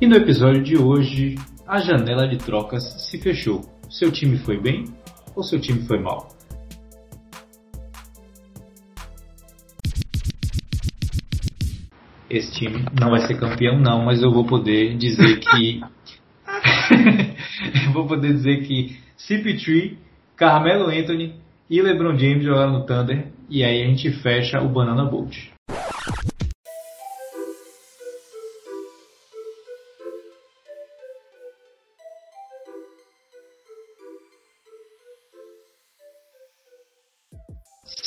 E no episódio de hoje, a janela de trocas se fechou. Seu time foi bem ou seu time foi mal? Esse time não vai ser campeão não, mas eu vou poder dizer que vou poder dizer que CP3, Carmelo Anthony e LeBron James jogaram no Thunder e aí a gente fecha o Banana Boat.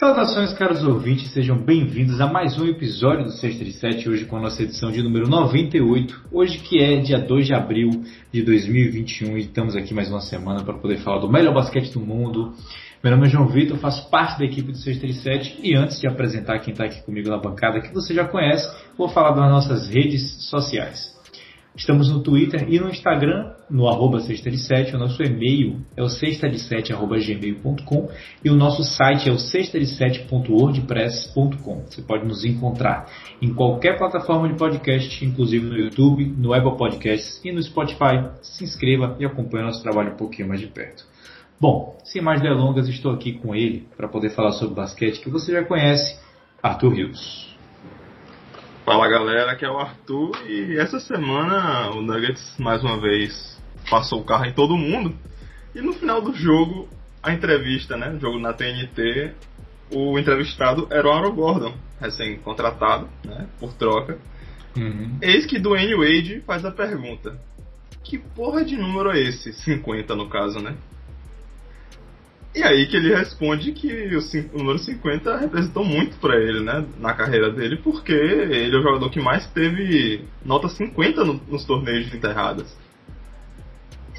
Saudações, caros ouvintes, sejam bem-vindos a mais um episódio do Sexta de Sete, hoje com a nossa edição de número 98, hoje que é dia 2 de abril de 2021 e estamos aqui mais uma semana para poder falar do melhor basquete do mundo. Meu nome é João Vitor, faço parte da equipe do Sexta de Sete e antes de apresentar quem está aqui comigo na bancada, que você já conhece, vou falar das nossas redes sociais. Estamos no Twitter e no Instagram, no arroba sexta de sete. O nosso e-mail é o sexta de sete, arroba gmail.com e o nosso site é o sexta de sete.wordpress.com. Você pode nos encontrar em qualquer plataforma de podcast, inclusive no YouTube, no Apple Podcasts e no Spotify. Se inscreva e acompanhe nosso trabalho um pouquinho mais de perto. Bom, sem mais delongas, estou aqui com ele para poder falar sobre basquete que você já conhece, Arthur Rios. Fala galera, aqui é o Arthur e essa semana o Nuggets mais uma vez passou o carro em todo mundo e no final do jogo, a entrevista, né, jogo na TNT, o entrevistado era o Aaron Gordon, recém-contratado, né, por troca. Uhum. Eis que Dwayne Wade faz a pergunta: Que porra de número é esse? 50 no caso, né? E aí que ele responde que o, número 50 representou muito para ele, né, na carreira dele, porque ele é o jogador que mais teve nota 50 no, nos torneios de enterradas.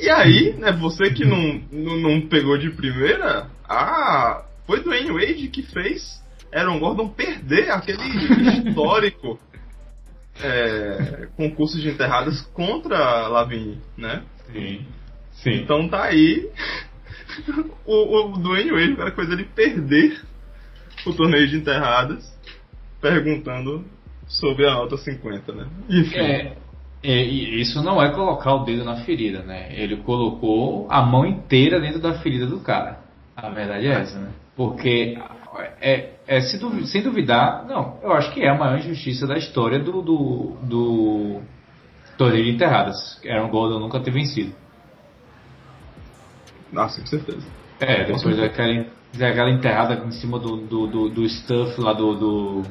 E aí, né, você que não, não, não, pegou de primeira, ah, foi Dwayne Wade que fez Aaron Gordon perder aquele histórico é, concurso de enterradas contra Lavigne, né? Sim. Sim. Então tá aí o, o Dwayne Wade, era coisa ele perder o torneio de enterradas perguntando sobre a nota 50, né? Enfim. É, é, isso não é colocar o dedo na ferida, né? Ele colocou a mão inteira dentro da ferida do cara. A verdade é essa, né? Porque é, é se sem duvidar, não, eu acho que é a maior injustiça da história do, do, do torneio de enterradas. Aaron Gordon nunca ter vencido. Nossa, com certeza. É, depois daquela, daquela enterrada em cima do, do, do, do stuff lá do, do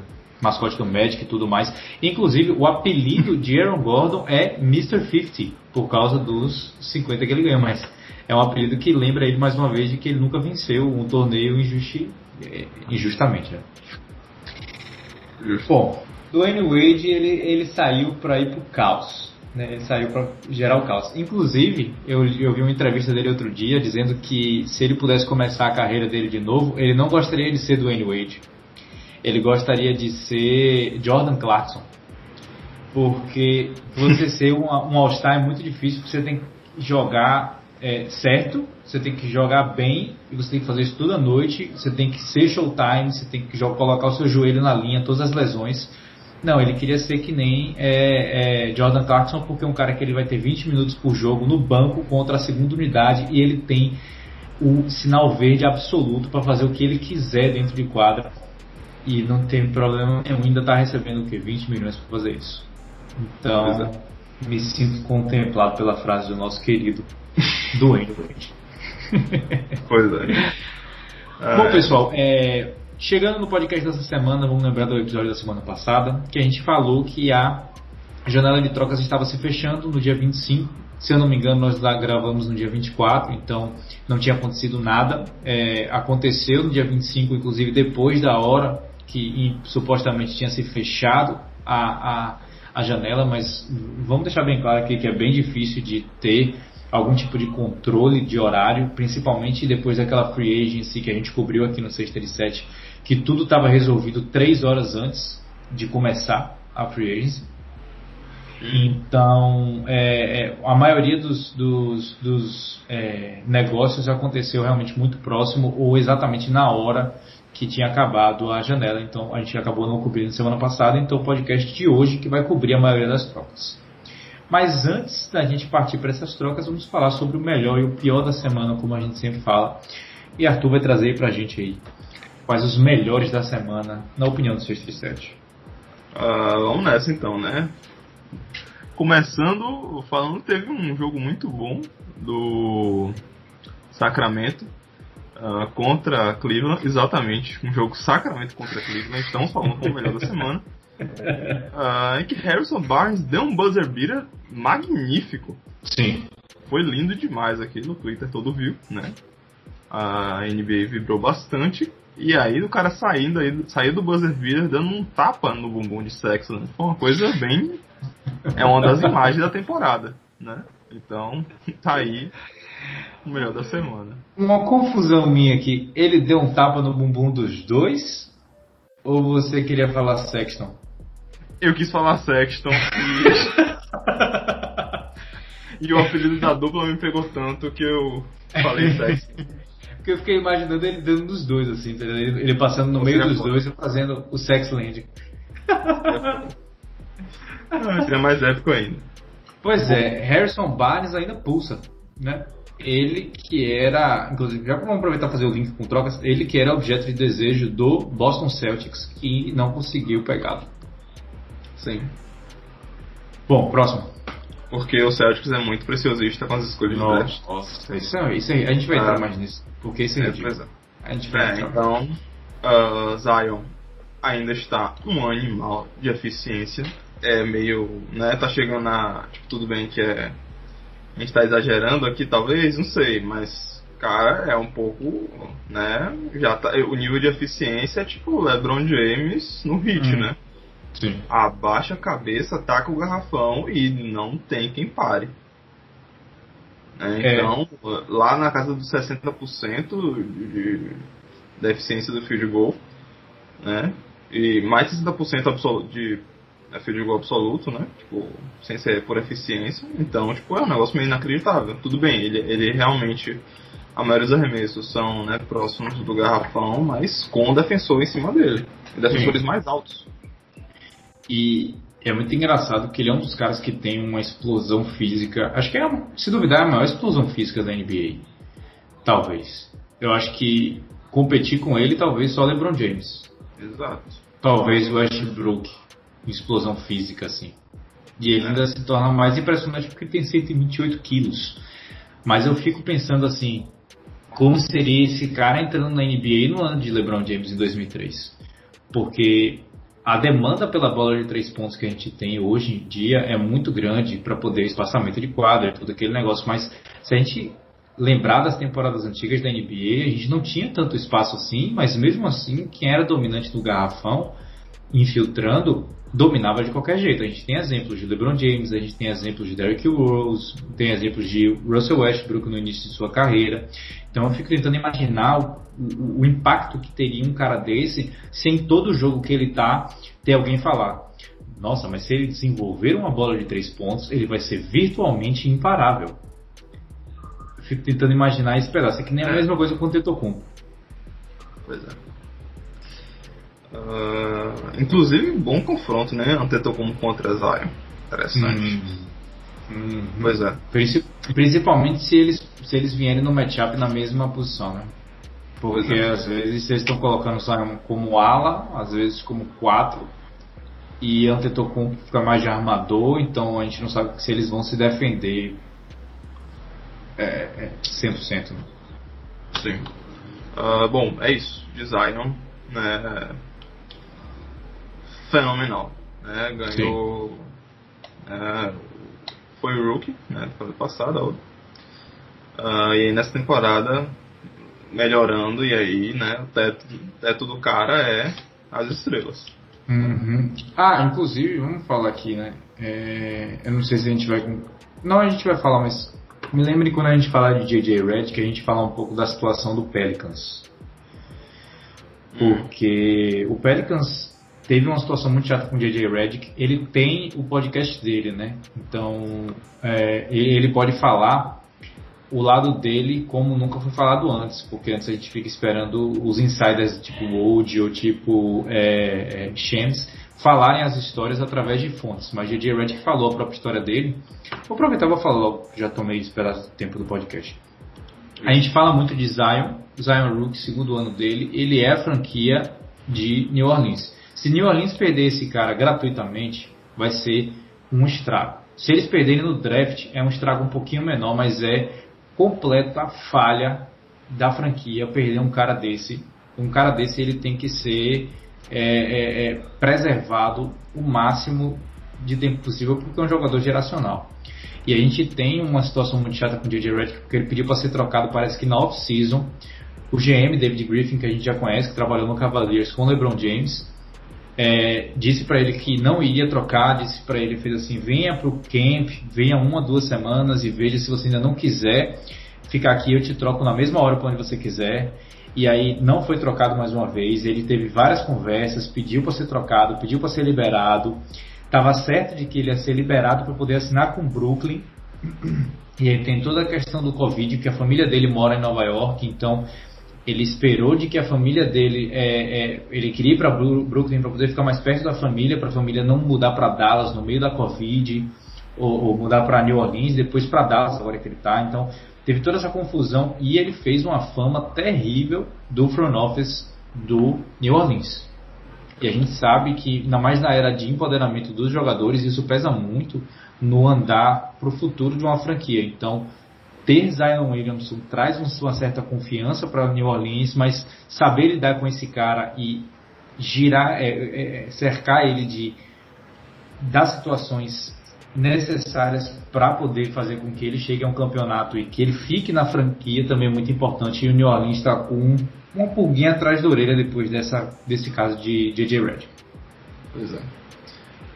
mascote do Magic e tudo mais. Inclusive, o apelido de Aaron Gordon é Mr. 50, por causa dos 50 que ele ganhou, mas é um apelido que lembra ele mais uma vez de que ele nunca venceu um torneio injusti, é, injustamente. Né? Bom, Dwayne Wade ele, ele saiu para ir pro caos. Né, ele saiu para gerar o caos. Inclusive, eu, eu vi uma entrevista dele outro dia dizendo que se ele pudesse começar a carreira dele de novo, ele não gostaria de ser Dwayne Wade. Ele gostaria de ser Jordan Clarkson. Porque você ser um, um All-Star é muito difícil, você tem que jogar é, certo, você tem que jogar bem, e você tem que fazer isso toda noite, você tem que ser showtime, você tem que jogar, colocar o seu joelho na linha, todas as lesões não, ele queria ser que nem é, é, Jordan Clarkson, porque é um cara que ele vai ter 20 minutos por jogo no banco contra a segunda unidade e ele tem o sinal verde absoluto para fazer o que ele quiser dentro de quadra e não tem problema nenhum, ainda está recebendo o que? 20 milhões para fazer isso. Então, é. me sinto contemplado pela frase do nosso querido Wade. pois é. Bom, pessoal, é, Chegando no podcast dessa semana, vamos lembrar do episódio da semana passada, que a gente falou que a janela de trocas estava se fechando no dia 25. Se eu não me engano, nós lá gravamos no dia 24, então não tinha acontecido nada. É, aconteceu no dia 25, inclusive depois da hora que supostamente tinha se fechado a, a, a janela, mas vamos deixar bem claro aqui que é bem difícil de ter algum tipo de controle de horário, principalmente depois daquela free agency que a gente cobriu aqui no 637 que tudo estava resolvido três horas antes de começar a free agency. Então, é, é, a maioria dos, dos, dos é, negócios aconteceu realmente muito próximo ou exatamente na hora que tinha acabado a janela. Então, a gente acabou não cobrindo semana passada. Então, o podcast de hoje que vai cobrir a maioria das trocas. Mas antes da gente partir para essas trocas, vamos falar sobre o melhor e o pior da semana, como a gente sempre fala. E Arthur vai trazer para a gente aí quais os melhores da semana, na opinião do 637. Uh, vamos nessa então, né? Começando falando, teve um jogo muito bom do Sacramento uh, contra Cleveland, exatamente, um jogo Sacramento contra Cleveland, estamos falando como o melhor da semana. Uh, em que Harrison Barnes deu um buzzer beater magnífico. Sim. Foi lindo demais aqui no Twitter, todo viu, né? A NBA vibrou bastante. E aí o cara saindo aí, saiu do buzzer beater dando um tapa no bumbum de sexo, né? Foi uma coisa bem. É uma das imagens da temporada, né? Então, tá aí o melhor da semana. Uma confusão minha aqui. Ele deu um tapa no bumbum dos dois? Ou você queria falar Sexton? Eu quis falar Sexton e... e o apelido da dupla me pegou tanto que eu falei Sexton. Porque eu fiquei imaginando ele dando dos dois, assim, tá ele, ele passando no meio dos dois e fazendo o sex landing. Seria mais épico ainda. Pois é, Harrison Barnes ainda pulsa, né? Ele que era, inclusive, já vamos aproveitar fazer o link com trocas, ele que era objeto de desejo do Boston Celtics e não conseguiu pegá-lo. Sim. Bom, próximo. Porque o Celtics é muito preciosista com as escolhas de draft. Nossa, isso, é, isso aí, a gente vai ah, entrar mais nisso. Porque isso é, é A gente vai é, então, uh, Zion ainda está um animal de eficiência. É meio, né, tá chegando a, tipo, tudo bem que é a gente tá exagerando aqui, talvez, não sei, mas cara, é um pouco, né? Já tá, o nível de eficiência é tipo LeBron James no hit, hum. né? Sim. Abaixa a cabeça, taca o garrafão e não tem quem pare. É, então, é. lá na casa dos 60% de, da eficiência do field goal, né? E mais de 60% absoluto de é field goal absoluto, né? Tipo, sem ser por eficiência. Então, tipo, é um negócio meio inacreditável. Tudo bem, ele, ele realmente. A maioria dos arremessos são né, próximos do garrafão, mas com o defensor em cima dele. E defensores Sim. mais altos. E é muito engraçado que ele é um dos caras que tem uma explosão física. Acho que é, se duvidar, é a maior explosão física da NBA. Talvez. Eu acho que competir com ele, talvez só LeBron James. Exato. Talvez o Westbrook explosão física, assim. E ele ainda se torna mais impressionante porque tem 128 quilos. Mas eu fico pensando assim, como seria esse cara entrando na NBA no ano de LeBron James em 2003? Porque a demanda pela bola de três pontos que a gente tem hoje em dia é muito grande para poder espaçamento de quadra, todo aquele negócio. Mas se a gente lembrar das temporadas antigas da NBA, a gente não tinha tanto espaço assim, mas mesmo assim, quem era dominante no garrafão, infiltrando, dominava de qualquer jeito. A gente tem exemplos de LeBron James, a gente tem exemplos de Derrick Rose, tem exemplos de Russell Westbrook no início de sua carreira. Então eu fico tentando imaginar o, o, o impacto que teria um cara desse se em todo jogo que ele tá ter alguém falar. Nossa, mas se ele desenvolver uma bola de três pontos, ele vai ser virtualmente imparável. Eu fico tentando imaginar e esperar. Isso aqui nem é a mesma coisa com o Tetocumpo. Pois é. Uh, inclusive, bom confronto, né? Antetokounmpo contra Zion. Interessante. Hum. Pois é. Principalmente se eles, se eles vierem no matchup na mesma posição, né? Porque é. às vezes vocês estão colocando Zion como ala, às vezes como 4. E Antetokounmpo fica mais de armador, então a gente não sabe se eles vão se defender é, é 100%. Né? Sim. Uh, bom, é isso. De Zion, né? Fenomenal. Né? Ganhou. É, foi o rookie, né? Ano passado. Uh, e aí nessa temporada melhorando e aí, né, o teto, teto do cara é as estrelas. Uhum. Ah, inclusive, vamos falar aqui, né? É, eu não sei se a gente vai. Não, a gente vai falar, mas me lembre quando a gente falar de JJ Red que a gente falar um pouco da situação do Pelicans. Hum. Porque hum. o Pelicans teve uma situação muito chata com o JJ Redick. Ele tem o podcast dele, né? Então é, ele pode falar o lado dele como nunca foi falado antes, porque antes a gente fica esperando os insiders tipo Wold ou tipo é, é, Shams falarem as histórias através de fontes, mas J.J. Redick falou a própria história dele. Vou aproveitar e vou falar já tomei esperar o tempo do podcast. A gente fala muito de Zion, Zion Rook, segundo ano dele, ele é a franquia de New Orleans. Se New Orleans perder esse cara gratuitamente, vai ser um estrago. Se eles perderem no draft, é um estrago um pouquinho menor, mas é completa falha da franquia perder um cara desse. Um cara desse ele tem que ser é, é, é, preservado o máximo de tempo possível porque é um jogador geracional. E a gente tem uma situação muito chata com o JJ Redick porque ele pediu para ser trocado, parece que na off-season. O GM, David Griffin, que a gente já conhece, que trabalhou no Cavaliers com o LeBron James, é, disse para ele que não iria trocar, disse para ele, fez assim, venha para o camp, venha uma, duas semanas e veja se você ainda não quiser ficar aqui, eu te troco na mesma hora para onde você quiser e aí não foi trocado mais uma vez. Ele teve várias conversas, pediu para ser trocado, pediu para ser liberado. Estava certo de que ele ia ser liberado para poder assinar com Brooklyn. E aí tem toda a questão do Covid, que a família dele mora em Nova York, então ele esperou de que a família dele, é, é, ele queria ir para Brooklyn para poder ficar mais perto da família, para a família não mudar para Dallas no meio da Covid, ou, ou mudar para New Orleans, depois para Dallas, agora que ele está. Então teve toda essa confusão e ele fez uma fama terrível do front office do New Orleans. E a gente sabe que, ainda mais na era de empoderamento dos jogadores, isso pesa muito no andar para o futuro de uma franquia. Então, ter Zion Williamson traz uma certa confiança para New Orleans, mas saber lidar com esse cara e girar, é, é, cercar ele de das situações necessárias para poder fazer com que ele chegue a um campeonato e que ele fique na franquia também é muito importante. E o New Orleans está com uma pulguinha atrás da orelha depois dessa, desse caso de J.J. Redd. Pois é.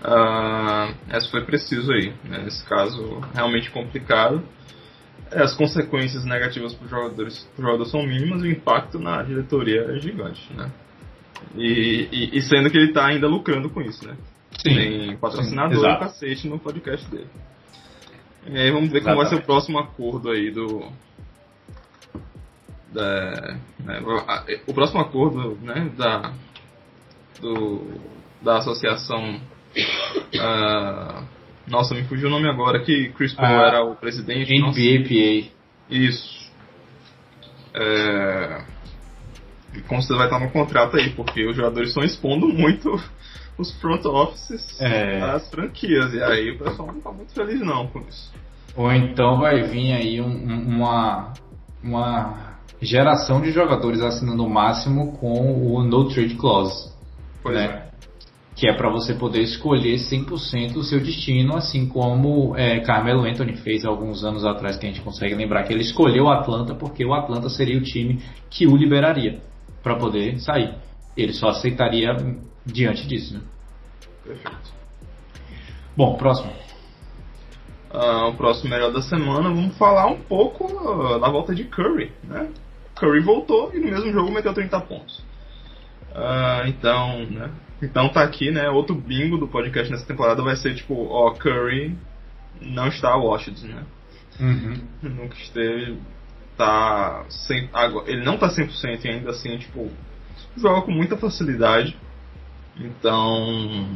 Uh, essa foi preciso aí, né? nesse caso realmente complicado. É, as consequências negativas para os jogadores, são mínimas e o impacto na diretoria é gigante, né? E, e, e sendo que ele está ainda lucrando com isso, né? Sim. Tem patrocinador Sim, cacete no podcast dele. E aí vamos ver Exatamente. como vai ser o próximo acordo aí do. Da, né, o próximo acordo né, da, do, da associação. Uh, nossa, me fugiu o nome agora, que Chris Paul ah, era o presidente. NBAPA. Isso. É, como você vai estar no contrato aí, porque os jogadores estão expondo muito os front offices é. das franquias. E aí o pessoal não tá muito feliz não com isso. Ou então vai vir aí um, uma, uma geração de jogadores assinando o máximo com o No Trade Clause. Pois né? é. Que é para você poder escolher 100% o seu destino, assim como é, Carmelo Anthony fez alguns anos atrás, que a gente consegue lembrar que ele escolheu o Atlanta porque o Atlanta seria o time que o liberaria para poder sair. Ele só aceitaria diante disso. Né? Perfeito. Bom, próximo. Uh, o próximo melhor da semana, vamos falar um pouco uh, da volta de Curry. Né? Curry voltou e no mesmo jogo meteu 30 pontos. Uh, então, né? Então tá aqui, né? Outro bingo do podcast nessa temporada vai ser tipo, ó, Curry não está Washington, né? Uhum. Nunca esteve. Tá. Sem, agora, ele não tá 100% e ainda assim, tipo, joga com muita facilidade. Então,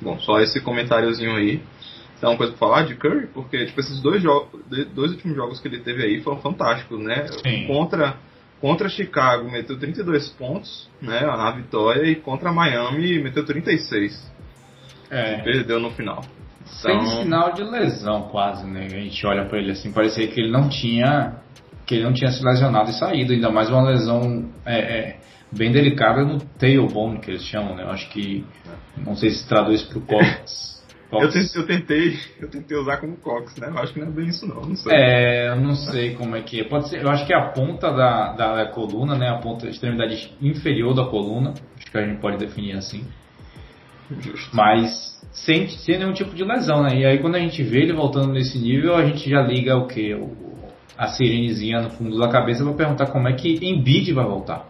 bom, só esse comentáriozinho aí. Tem uma coisa pra falar de Curry? Porque, tipo, esses dois, jogos, dois últimos jogos que ele teve aí foram fantásticos, né? Sim. Contra, contra Chicago meteu 32 pontos, né, na vitória, e contra Miami meteu 36. É. Perdeu no final. Então... Sem sinal de lesão quase, né? A gente olha para ele assim, parecia que ele não tinha que ele não tinha se lesionado e saído, ainda mais uma lesão é, é, bem delicada no tailbone, que eles chamam, né? Eu acho que. Não sei se traduz pro Cox. Eu, tentei, eu, tentei, eu tentei usar como Cox, né? Eu acho que não é bem isso não, não sei. É, eu não sei como é que é. Pode ser, eu acho que é a ponta da, da, da coluna, né? A ponta, a extremidade inferior da coluna. Acho que a gente pode definir assim. Justo. Mas sem, sem nenhum tipo de lesão, né? E aí quando a gente vê ele voltando nesse nível, a gente já liga o que? A sirenezinha no fundo da cabeça para perguntar como é que Embiid vai voltar.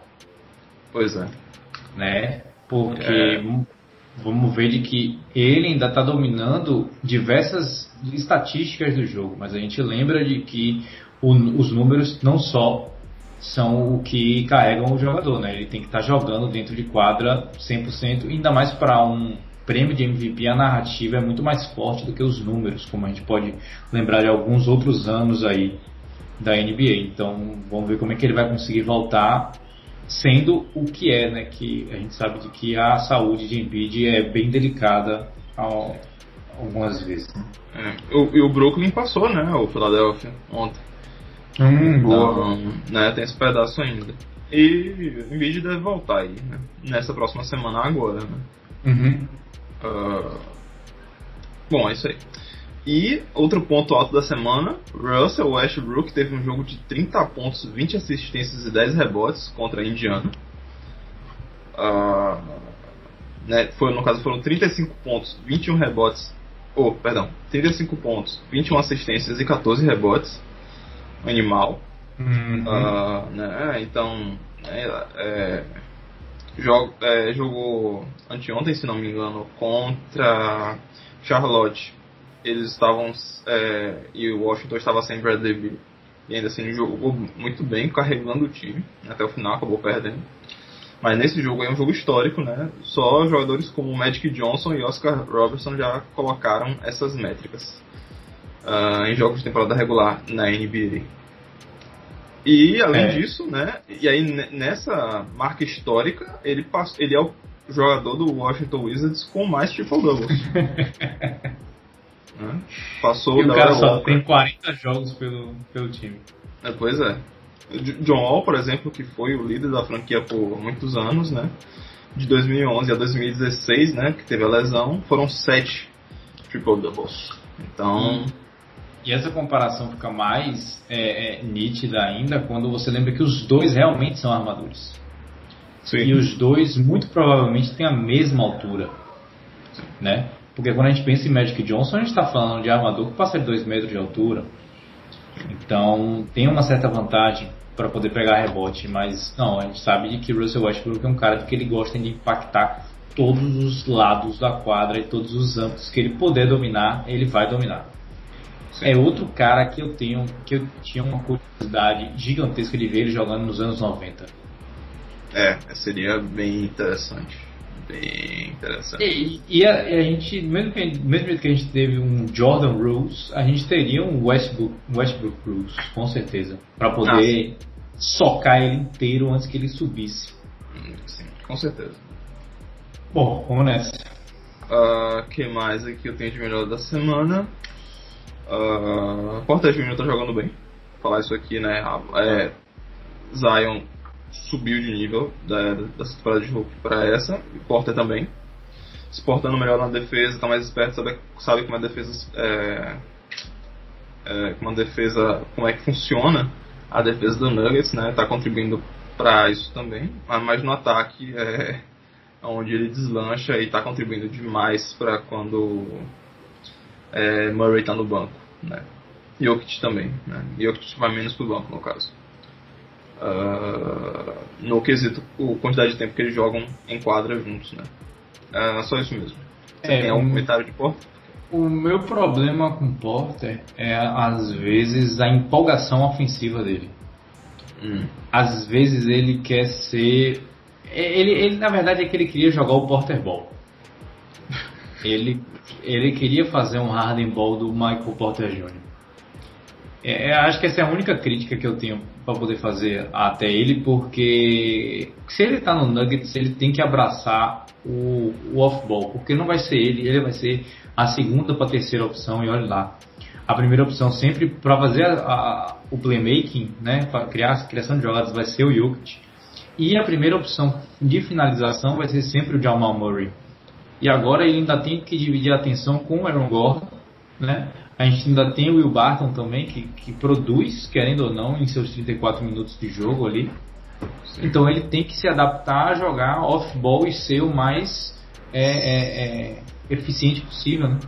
Pois é. Né? Porque é. Vamos ver de que ele ainda está dominando diversas estatísticas do jogo, mas a gente lembra de que o, os números não só são o que carregam o jogador, né? Ele tem que estar tá jogando dentro de quadra 100%, ainda mais para um prêmio de MVP, a narrativa é muito mais forte do que os números, como a gente pode lembrar de alguns outros anos aí da NBA. Então, vamos ver como é que ele vai conseguir voltar sendo o que é, né? Que a gente sabe de que a saúde de Embiid é bem delicada ao, algumas vezes. É. O, e o Brooklyn passou, né? O Philadelphia ontem. Hum, então, né, tem esse pedaço ainda. E o Embiid deve voltar aí, né? Nessa próxima semana agora, né? Uhum. Uh, bom, é isso aí. E outro ponto alto da semana, Russell Westbrook teve um jogo de 30 pontos, 20 assistências e 10 rebotes contra a Indiana. Uh, né, foi, no caso foram 35 pontos, 21 rebotes, oh, perdão, 35 pontos, 21 assistências e 14 rebotes. Animal. Uhum. Uh, né, então, é, é, jogo, é, jogou anteontem, se não me engano, contra Charlotte eles estavam é, e o Washington estava sem Bradley Beal e ainda assim jogou muito bem carregando o time até o final acabou perdendo. Mas nesse jogo é um jogo histórico né? Só jogadores como Magic Johnson e Oscar Robertson já colocaram essas métricas uh, em jogos de temporada regular na NBA e além é. disso né e aí nessa marca histórica ele passou, ele é o jogador do Washington Wizards com mais triple doubles Né? Passou e o cara só tem 40 jogos pelo, pelo time. É, pois é. John Wall, por exemplo, que foi o líder da franquia por muitos anos, né? De 2011 a 2016, né? Que teve a lesão, foram 7 triple doubles. Então. Hum. E essa comparação fica mais é, é, nítida ainda quando você lembra que os dois realmente são armadores. Sim. E os dois muito provavelmente têm a mesma altura. Né? Porque quando a gente pensa em Magic Johnson, a gente está falando de armador que passa de 2 metros de altura. Então tem uma certa vantagem para poder pegar rebote, mas não, a gente sabe que Russell Westbrook é um cara que ele gosta de impactar todos os lados da quadra e todos os âmbitos que ele puder dominar, ele vai dominar. Sim. É outro cara que eu tenho, que eu tinha uma curiosidade gigantesca de ver ele jogando nos anos 90. É, seria bem interessante bem interessante. E, e, a, e a, gente, mesmo que, mesmo que a gente teve um Jordan Rules, a gente teria um Westbrook, Westbrook Rules, com certeza, para poder ah, socar ele inteiro antes que ele subisse. Hum, sim, com certeza. Bom, vamos nessa. O uh, que mais aqui eu tenho de melhor da semana? Uh, Porta Júnior tá jogando bem. Vou falar isso aqui, né? É, Zion subiu de nível da, da temporada de Hulk para essa, e Porter também. Se portando melhor na defesa, tá mais esperto, sabe, sabe como a defesa é, é, como a defesa, como é que funciona a defesa do Nuggets, né? Tá contribuindo para isso também, mas no ataque é onde ele deslancha e tá contribuindo demais para quando é, Murray tá no banco, né? Jokic também, né? Jokic vai menos pro banco no caso uh, no quesito a quantidade de tempo que eles jogam em quadra juntos, né? Uh, só isso mesmo. Você é, tem algum um, comentário de Porter? O meu problema com Porter é às vezes a empolgação ofensiva dele. Hum. Às vezes ele quer ser. Ele, ele na verdade é que ele queria jogar o Porter Ball. ele, ele queria fazer um Harden Ball do Michael Porter Jr. É, é, acho que essa é a única crítica que eu tenho para poder fazer até ele, porque se ele está no Nuggets, ele tem que abraçar o, o off-ball, porque não vai ser ele, ele vai ser a segunda para terceira opção, e olha lá. A primeira opção sempre para fazer a, a, o playmaking, né, para criar criação de jogadas, vai ser o Jokic. E a primeira opção de finalização vai ser sempre o Jamal Murray. E agora ele ainda tem que dividir a atenção com o Aaron Gordon, né? A gente ainda tem o Will Barton também, que, que produz, querendo ou não, em seus 34 minutos de jogo ali. Sim. Então ele tem que se adaptar a jogar off-ball e ser o mais é, é, é, eficiente possível, né?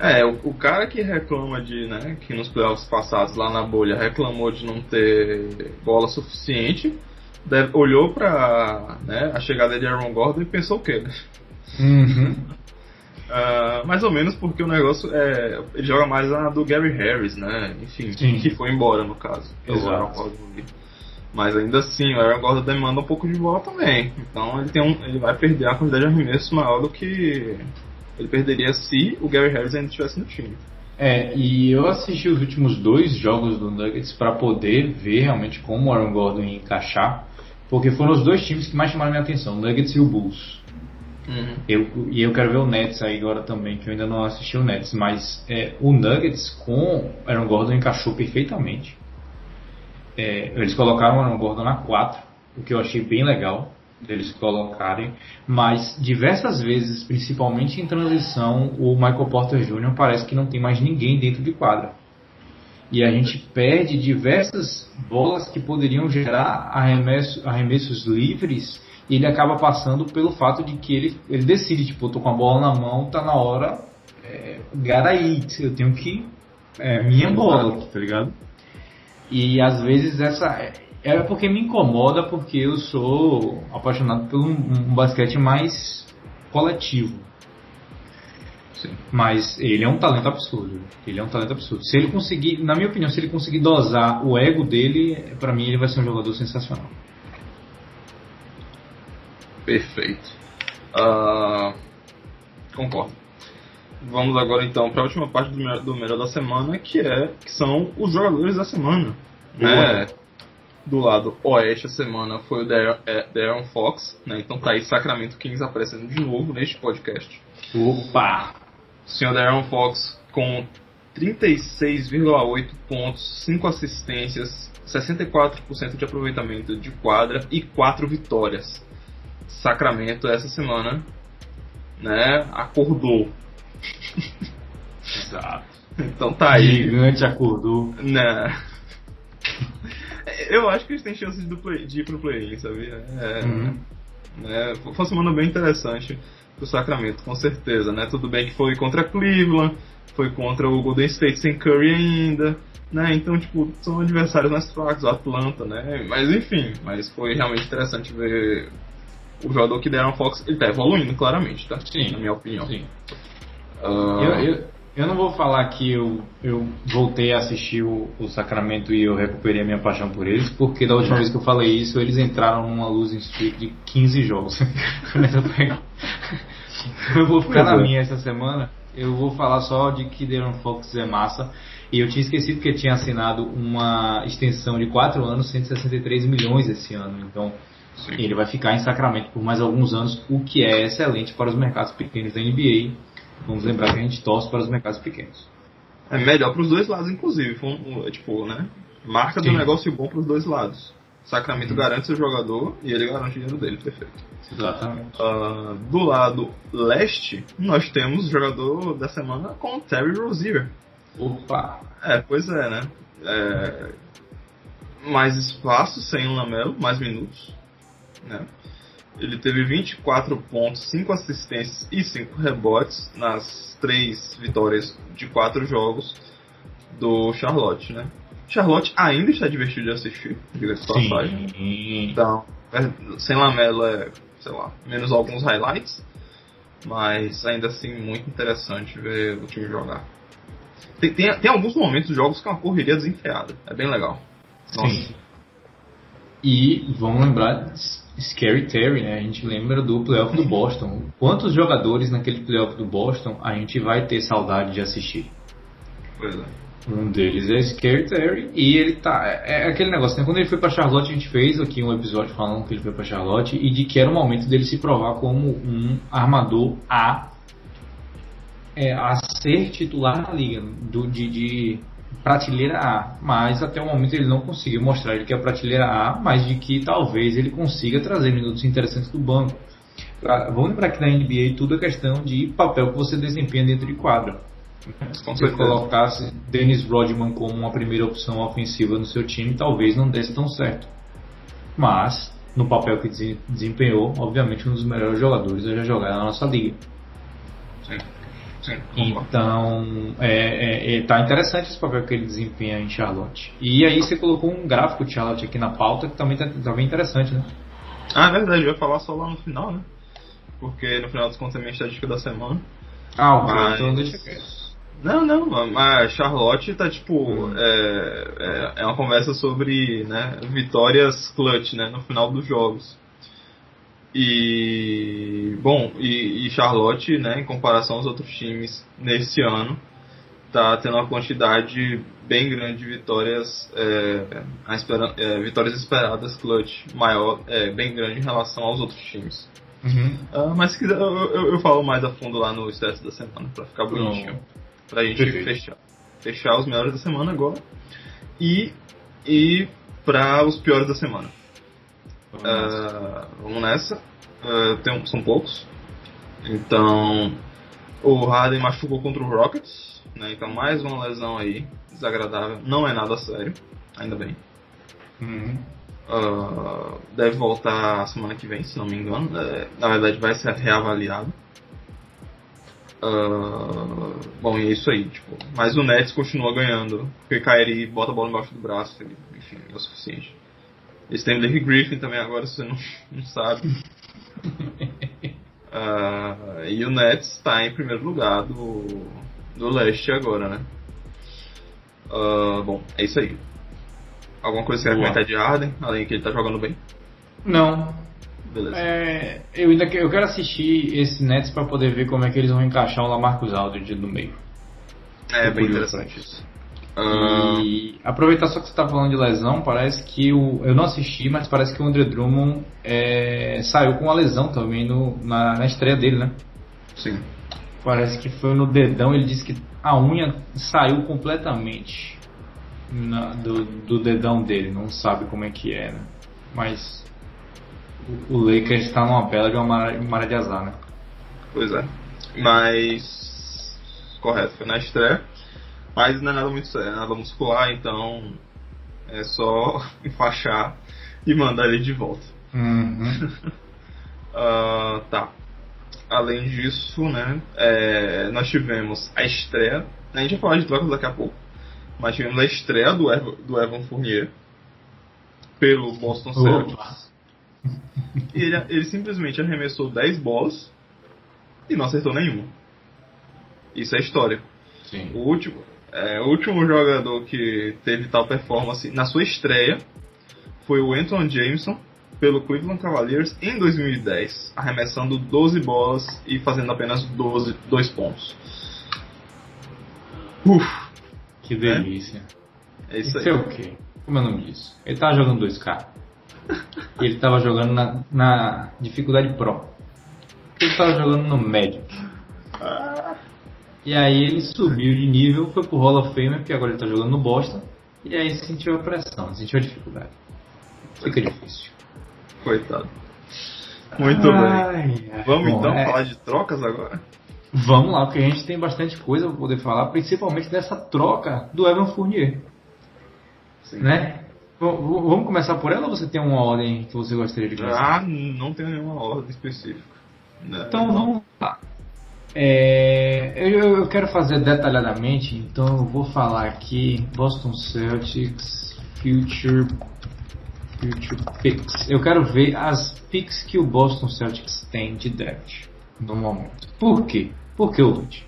É, o, o, cara que reclama de, né, que nos playoffs passados lá na bolha reclamou de não ter bola suficiente, deve, olhou pra né, a chegada de Aaron Gordon e pensou o quê? Uhum. Uh, mais ou menos porque o negócio é. Ele joga mais a do Gary Harris, né? Enfim, Sim. que foi embora no caso. Exato. Mas ainda assim, o Aaron Gordon demanda um pouco de bola também. Então ele, tem um, ele vai perder a quantidade de arremessos maior do que ele perderia se o Gary Harris ainda estivesse no time. É, e eu assisti os últimos dois jogos do Nuggets para poder ver realmente como o Aaron Gordon ia encaixar, porque foram os dois times que mais chamaram minha atenção, o Nuggets e o Bulls. Uhum. Eu, e eu quero ver o Nets aí agora também, que eu ainda não assisti o Nets, mas é, o Nuggets com Aaron Gordon encaixou perfeitamente. É, eles colocaram o Aaron Gordon na 4, o que eu achei bem legal deles colocarem, mas diversas vezes, principalmente em transição, o Michael Porter Jr. parece que não tem mais ninguém dentro de quadra. E a gente perde diversas bolas que poderiam gerar arremesso, arremessos livres ele acaba passando pelo fato de que ele, ele decide, tipo, eu tô com a bola na mão, tá na hora, é, gotta eat, eu tenho que. É minha bola, tá ligado? E às vezes essa. É, é porque me incomoda porque eu sou apaixonado por um, um basquete mais coletivo. Sim. Mas ele é um talento absurdo. Ele é um talento absurdo. Se ele conseguir, na minha opinião, se ele conseguir dosar o ego dele, para mim ele vai ser um jogador sensacional. Perfeito. Uh, concordo. Vamos agora então para a última parte do melhor, do melhor da semana, que é que são os jogadores da semana. Né? Do lado oeste a semana foi o Darren, é, Fox, né? Então tá aí Sacramento Kings aparecendo de novo neste podcast. Opa! O senhor Darren Fox com 36,8 pontos, 5 assistências, 64% de aproveitamento de quadra e 4 vitórias. Sacramento essa semana, né, acordou. Exato. Então tá aí. Gigante acordou. Né. Eu acho que eles têm chances de, play, de ir pro play-in, sabia? É, uhum. né, foi uma semana bem interessante pro Sacramento, com certeza, né? Tudo bem que foi contra Cleveland, foi contra o Golden State sem Curry ainda, né? Então, tipo, são adversários mais fracos, o Atlanta, né? Mas enfim, mas foi realmente interessante ver o jogador que deram Fox, ele tá evoluindo claramente, tá? Sim. Na minha opinião. Sim. Uh... Eu, eu, eu, não vou falar que eu, eu voltei a assistir o, o Sacramento e eu recuperei a minha paixão por eles, porque da última vez que eu falei isso, eles entraram numa losing streak de 15 jogos. eu vou ficar na é. minha essa semana. Eu vou falar só de que Deron Fox é massa. E eu tinha esquecido que tinha assinado uma extensão de 4 anos, 163 milhões esse ano. Então, Sim. Ele vai ficar em Sacramento por mais alguns anos, o que é excelente para os mercados pequenos da NBA. Vamos lembrar que a gente torce para os mercados pequenos. É melhor para os dois lados, inclusive. Um, tipo, né? Marca Sim. do negócio bom para os dois lados. Sacramento garante seu jogador e ele garante o dinheiro dele, perfeito. Exatamente. Uh, do lado leste, nós temos o jogador da semana com Terry Rozier. Opa! É, pois é, né? É, mais espaço sem o Lamelo, mais minutos. Né? Ele teve 24 pontos, 5 assistências e 5 rebotes nas três vitórias de 4 jogos do Charlotte. Né? Charlotte ainda está divertido de assistir, diga-se passagem. Então, é, sem Lamelo é, sei lá, menos alguns highlights, mas ainda assim muito interessante ver o time jogar. Tem, tem, tem alguns momentos dos jogos que é uma correria desenfreada, é bem legal. Nossa. Sim. E vamos lembrar Scary Terry, né? A gente lembra do playoff do Boston. Quantos jogadores naquele playoff do Boston a gente vai ter saudade de assistir? Pois é. Um deles é Scary Terry e ele tá. É, é aquele negócio, né? Quando ele foi para Charlotte, a gente fez aqui um episódio falando que ele foi para Charlotte e de que era o momento dele se provar como um armador a, é, a ser titular na liga. Do, de, de prateleira A, mas até o momento ele não conseguiu mostrar ele que é prateleira A, mas de que talvez ele consiga trazer minutos interessantes do banco. Vamos lembrar que na NBA tudo é questão de papel que você desempenha dentro de quadra. Se você colocasse Dennis Rodman como uma primeira opção ofensiva no seu time, talvez não desse tão certo. Mas, no papel que desempenhou, obviamente um dos melhores jogadores a já jogar na nossa liga. Sim. Então, é, é, é, tá interessante esse papel que ele desempenha em Charlotte. E aí você colocou um gráfico de Charlotte aqui na pauta que também tá, tá bem interessante, né? Ah, é verdade, vai falar só lá no final, né? Porque no final dos contos é minha estatística da semana. Ah, o mas... então deixa. Não, não, mas Charlotte tá tipo. Hum. É, é, é, uma conversa sobre né, vitórias clutch né, no final dos jogos. E. Bom, e, e Charlotte, né, em comparação aos outros times nesse ano, tá tendo uma quantidade bem grande de vitórias, é, espera, é, vitórias esperadas clutch maior, é, bem grande em relação aos outros times. Uhum. Uh, mas se quiser, eu, eu, eu, falo mais a fundo lá no stats da semana para ficar bonitinho. Uhum. Pra gente Perfeito. fechar. Fechar os melhores da semana agora. E, e para os piores da semana. Vamos nessa. Uh, vamos nessa. Uh, tem, são poucos. Então, o Harden machucou contra o Rockets. Né, então, mais uma lesão aí. Desagradável. Não é nada sério. Ainda bem. Uhum. Uh, deve voltar semana que vem, se não me engano. É, na verdade, vai ser reavaliado. Uh, bom, e é isso aí. Tipo, mas o Nets continua ganhando. Porque Kyrie bota a bola embaixo do braço. Enfim, é o suficiente. Eles têm o Blake Griffin também agora, se você não, não sabe. Uh, e o Nets está em primeiro lugar do, do leste agora, né? Uh, bom, é isso aí. Alguma coisa que você quer comentar de Arden, além que ele tá jogando bem? Não. Beleza. É, eu ainda eu quero assistir esse Nets para poder ver como é que eles vão encaixar o Lamarcus Aldridge no meio. É, bem interessante isso. E aproveitar só que você tá falando de lesão, parece que o. Eu não assisti, mas parece que o André Drummond é, saiu com uma lesão também no, na, na estreia dele, né? Sim. Parece que foi no dedão, ele disse que a unha saiu completamente na, do, do dedão dele, não sabe como é que é, né? Mas o, o Lakers está numa bela de uma maré de azar, né? Pois é. Mas. Correto, foi na estreia. Mas não é nada muito sério, é nada muscular, então é só enfaixar e mandar ele de volta. Uhum. uh, tá. Além disso, né, é, nós tivemos a estreia. A gente vai falar de trocas daqui a pouco mas tivemos a estreia do, Evan, do Evan Fournier pelo Boston Celtics. Ele, ele simplesmente arremessou 10 bolas e não acertou nenhuma. Isso é história. Sim. O último, é, o último jogador que teve tal performance na sua estreia foi o Anton Jameson pelo Cleveland Cavaliers em 2010, arremessando 12 bolas e fazendo apenas 12, 2 pontos. Uf, que delícia. É, é isso aí. Isso é o quê? Como é o nome disso? Ele tava jogando 2K. ele tava jogando na, na dificuldade Pro. Ele tava jogando no Magic. E aí ele subiu de nível, foi pro Hall of Fame, porque agora ele tá jogando no Boston. E aí sentiu a pressão, sentiu a dificuldade. Fica difícil. Coitado. Muito ai, bem. Ai, Vamos bom, então é... falar de trocas agora? Vamos lá, porque a gente tem bastante coisa para poder falar, principalmente dessa troca do Evan Fournier. Sim. Né? Vamos começar por ela ou você tem uma ordem que você gostaria de começar? Ah, não tenho nenhuma ordem específica. Então vamos lá. É, eu, eu, quero fazer detalhadamente, então eu vou falar aqui Boston Celtics Future Future Picks. Eu quero ver as picks que o Boston Celtics tem de draft no momento. Por quê? Por que hoje?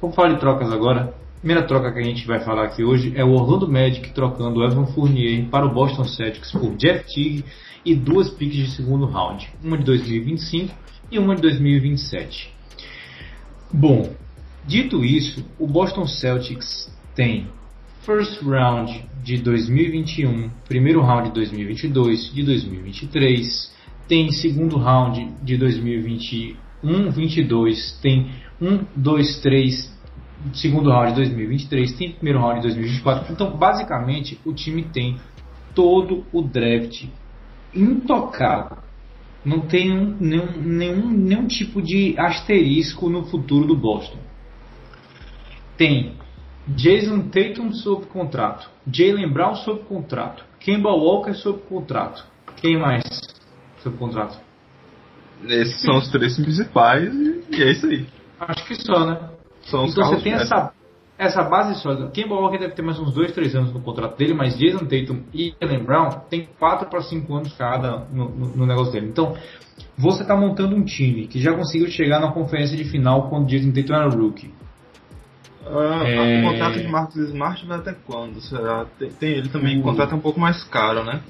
Vamos falar de trocas agora. A primeira troca que a gente vai falar aqui hoje é o Orlando Magic trocando Evan Fournier para o Boston Celtics por Jeff Teague e duas picks de segundo round, uma de 2025 e uma de 2027. Bom, dito isso, o Boston Celtics tem first round de 2021, primeiro round de 2022, de 2023, tem segundo round de 2021 1, 22, tem 1, 2, 3, segundo round de 2023, tem primeiro round de 2024. Então, basicamente, o time tem todo o draft intocado. Não tem nenhum, nenhum, nenhum tipo de asterisco no futuro do Boston. Tem Jason Tatum sob contrato, Jalen Brown sob contrato, Kemba Walker sob contrato. Quem mais sob contrato? Esses são os três principais e, é isso aí. Acho que só, né? São os então você tem essa essa base sólida. Kemba Walker deve ter mais uns 2, 3 anos no contrato dele, mas Jason Tatum e Jalen Brown tem 4 para 5 anos cada no, no, no, negócio dele. Então, você está montando um time que já conseguiu chegar na conferência de final quando Jason Tatum era rookie. Ah, é... O contrato de Marcos Smart vai até quando? Será? Tem, tem ele também, o contrato é um pouco mais caro, né?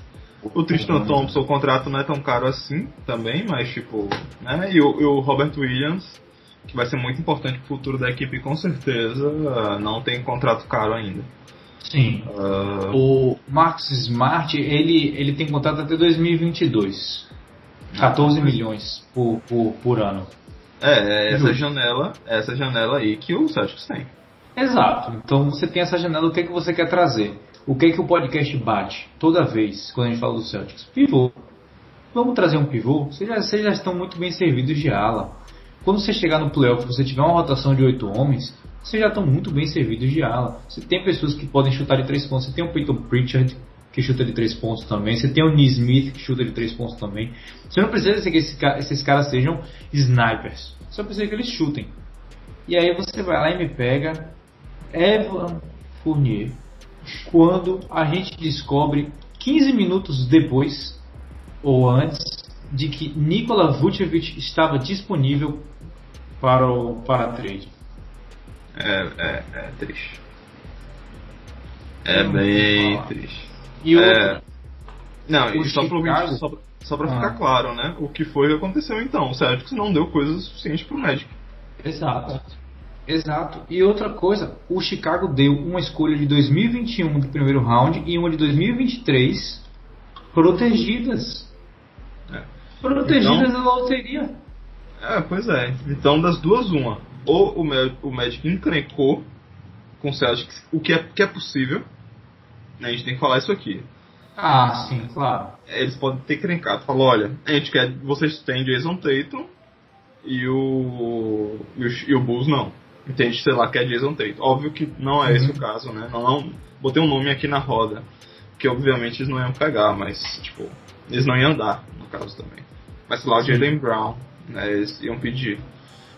O Tristan Thompson, o contrato não é tão caro assim também, mas tipo, né? E o, e o Robert Williams, que vai ser muito importante pro futuro da equipe, com certeza, não tem contrato caro ainda. Sim. Uh... O Marcus Smart, ele, ele tem contrato até 2022. 14 milhões por, por, por ano. É, é essa janela, essa janela aí que o Celtics tem. Exato. Então você tem essa janela, o que, é que você quer trazer? O que é que o podcast bate toda vez quando a gente fala do Celtics? Pivô. Vamos trazer um pivô? Vocês já, vocês já estão muito bem servidos de ala. Quando você chegar no playoff, você tiver uma rotação de oito homens, vocês já estão muito bem servidos de ala. Você tem pessoas que podem chutar de três pontos. Você tem o Peyton Pritchard, que chuta de três pontos também. Você tem o Smith que chuta de três pontos também. Você não precisa que esses caras sejam snipers. Só precisa que eles chutem. E aí você vai lá e me pega Evan Fournier quando a gente descobre 15 minutos depois ou antes de que Nikola Vucevic estava disponível para o para trade. É, é, é triste. É bem triste. E é... Não, e só para só, só pra ah. ficar claro, né? O que foi que aconteceu então? O Celtics não deu coisa suficiente pro Magic. Exato. Exato. E outra coisa, o Chicago deu uma escolha de 2021 do primeiro round e uma de 2023 protegidas. É. Protegidas então, da loteria. É, pois é. Então, das duas, uma. Ou o, Magic encrencou com o Celtics, o que é, que é possível. A gente tem que falar isso aqui. Ah, sim, claro. Eles podem ter crencado. Falou, olha, a gente quer. Vocês têm Jason Tatum e o. E o, e o Bulls não entende, sei lá, que é Jason Tatum. Óbvio que não é esse uhum. o caso, né? Não, não, botei um nome aqui na roda, que obviamente eles não iam pegar, mas, tipo, eles não iam dar, no caso também. Mas, sei lá, o Jalen Brown, né, eles iam pedir.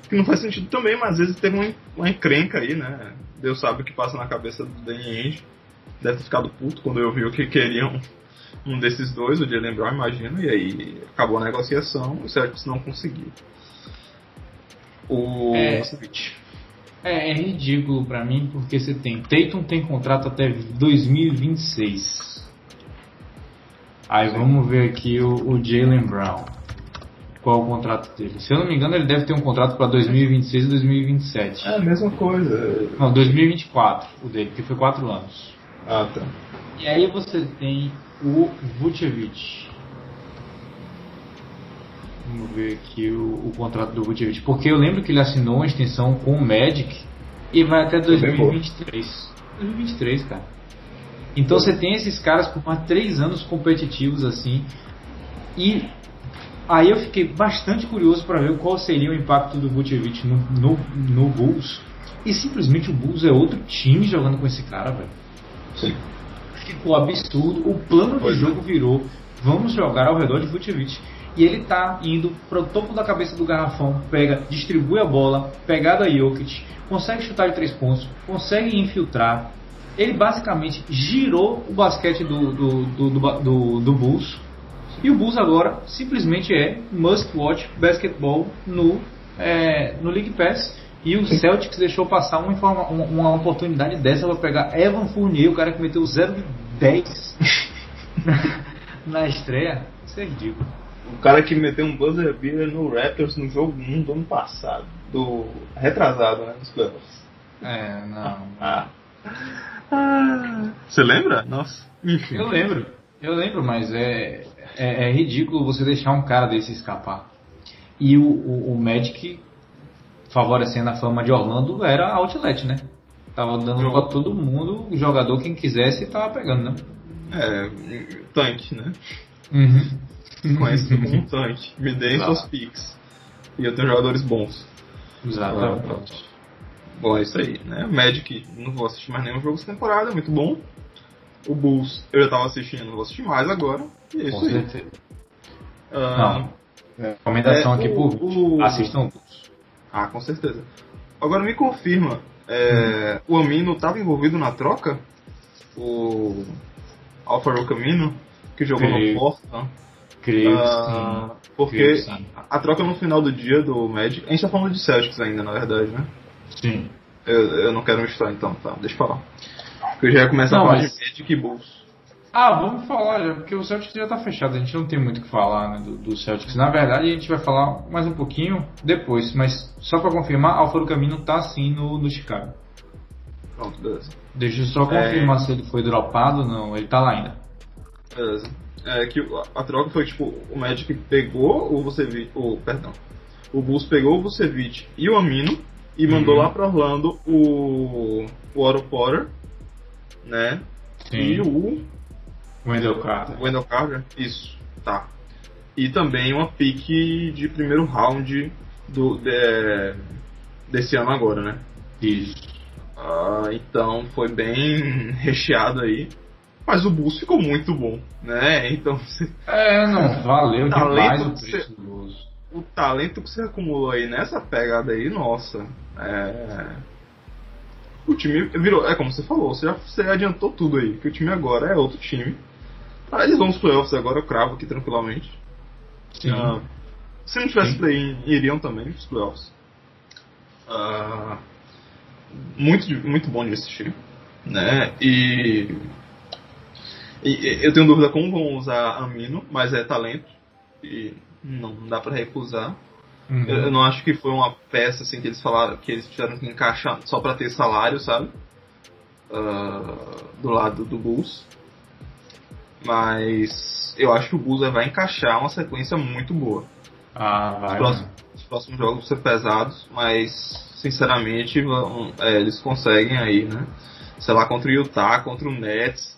Que não faz sentido também, mas às vezes teve uma, uma encrenca aí, né? Deus sabe o que passa na cabeça do Danny Ainge. Deve ter ficado puto quando eu vi o que queriam um desses dois, o Jalen Brown, imagino, e aí acabou a negociação, o Celtics não conseguiu. O é, é, é ridículo para mim porque você tem Tatum tem contrato até 2026. Aí vamos ver aqui o, o Jalen Brown. Qual o contrato dele? Se eu não me engano, ele deve ter um contrato para 2026 e 2027. É a mesma coisa. Não, 2024 o dele, que foi 4 anos. Ah, tá. E aí você tem o Vucevic. Vamos ver aqui o, o contrato do Vucevic. Porque eu lembro que ele assinou uma extensão com o Magic e vai até 2023. 2023, cara. Então você tem esses caras por mais três anos competitivos assim. E aí eu fiquei bastante curioso para ver qual seria o impacto do Vucevic no, no, no Bulls. E simplesmente o Bulls é outro time jogando com esse cara, velho. Sim. Ficou absurdo. O plano de jogo virou: vamos jogar ao redor de Vucevic e ele tá indo pro topo da cabeça do garrafão, pega, distribui a bola, pegada Jokic, consegue chutar de três pontos, consegue infiltrar. Ele basicamente girou o basquete do, do, do, do, do, do Bulls. E o Bulls agora simplesmente é must watch basketball no, é, no League Pass. E o Celtics deixou passar uma, uma, uma oportunidade dessa para pegar Evan Fournier, o cara que meteu 0 de 10 na estreia. Isso é ridículo. O cara que meteu um buzzer beater no Raptors no jogo 1 do ano passado. Do. retrasado, né? Nos playoffs. É, não. ah. ah. Você lembra? Nossa. Enfim. Eu lembro. Eu lembro, mas é, é, é, ridículo você deixar um cara desse escapar. E o, o, o Magic, favorecendo a fama de Orlando, era outlet, né? Tava dando pra todo mundo, o jogador quem quisesse tava pegando, né? É, tanque, né? Uhum. Conhece como um tanque. Me deem seus picks. E eu tenho jogadores bons. Exatamente. Bom, é isso aí, né? Magic, não vou assistir mais nenhum jogo essa temporada, muito bom. O Bulls, eu já tava assistindo, não vou assistir mais agora. É isso Com aí. Certeza. Uh, não. Recomendação é, aqui por o... assistam. Ah, com certeza. Agora me confirma, É, hum. O Amino estava envolvido na troca? O Alfaro Camino, que jogou Creio. no Porto? Creio uh, sim. Porque sim. a troca no final do dia do Magic. A gente tá falando de Celtics ainda, na verdade, né? Sim. Eu, eu não quero misturar então, tá? Deixa eu falar. Porque eu já ia começar não, a falar mas... de Magic e Bulls. Ah, vamos falar já, porque o Celtics já tá fechado, a gente não tem muito o que falar né, do, do, Celtics. Na verdade, a gente vai falar mais um pouquinho depois, mas só para confirmar, Alfaro Camino tá sim no, no Chicago. Pronto, beleza. Deixa eu só confirmar é... se ele foi dropado, não, ele tá lá ainda. Beleza. É que a troca foi tipo, o Magic pegou o Vucevic, o, perdão, o Bulls pegou o Vucevic e o Amino e mandou uhum. lá pra Orlando o, o Oro Potter, né? Sim. E o Wendell Carter. Wendell Carter, isso, tá. E também uma pique de primeiro round do, de, desse ano agora, né? Isso. Ah, então foi bem recheado aí. Mas o Bulls ficou muito bom, né? Então você... É, não, valeu demais o preço do Bulls. O talento que você acumulou aí nessa pegada aí, nossa. É... O time virou, é como você falou, você já você adiantou tudo aí, que o time agora é outro time. Ah, eles vão nos playoffs agora, eu cravo aqui tranquilamente. Sim. Uh, se não tivesse play iriam também os playoffs. Uh, muito, muito bom de assistir. Né? E, e, eu tenho dúvida como vão usar Amino, mas é talento. E não dá para recusar. Uhum. Eu, eu, não acho que foi uma peça assim que eles falaram que eles tiveram que encaixar só para ter salário, sabe? Uh, do lado do Bulls. Mas eu acho que o Bulls vai encaixar uma sequência muito boa. Ah, vai. Os próximos, os próximos jogos vão ser pesados, mas sinceramente vão, é, eles conseguem aí, né? Sei lá, contra o Utah, contra o Nets,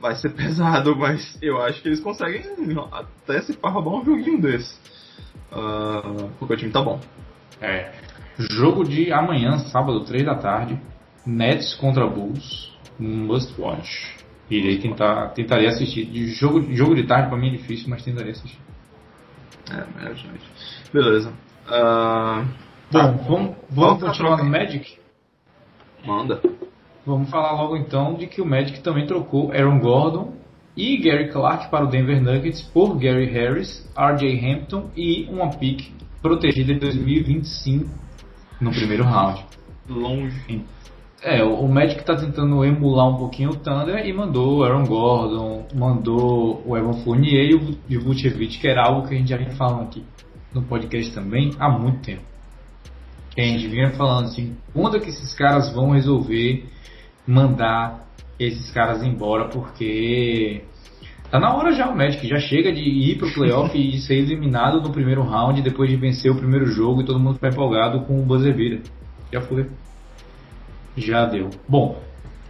vai ser pesado, mas eu acho que eles conseguem até se roubar um joguinho desse. Uh, porque o time tá bom. É. Jogo de amanhã, sábado, 3 da tarde. Nets contra Bulls. Must watch. Irei tentar, tentaria assistir. De jogo, jogo de tarde pra mim é difícil, mas tentaria assistir. É, é gente. Beleza. Uh, Bom, tá. vamos, vamos continuar no Magic? Manda. Vamos falar logo então de que o Magic também trocou Aaron Gordon e Gary Clark para o Denver Nuggets por Gary Harris, RJ Hampton e uma pick protegida em 2025 no primeiro round. Longe. É, o Magic está tentando emular um pouquinho o Thunder e mandou o Aaron Gordon, mandou o Evan Fournier e o Vucevic, que era algo que a gente já vinha falando aqui no podcast também há muito tempo. Que a gente vinha falando assim, quando é que esses caras vão resolver mandar esses caras embora, porque tá na hora já o Magic já chega de ir pro playoff e ser eliminado no primeiro round depois de vencer o primeiro jogo e todo mundo ficar empolgado com o buzzer. Já foi já deu. Bom,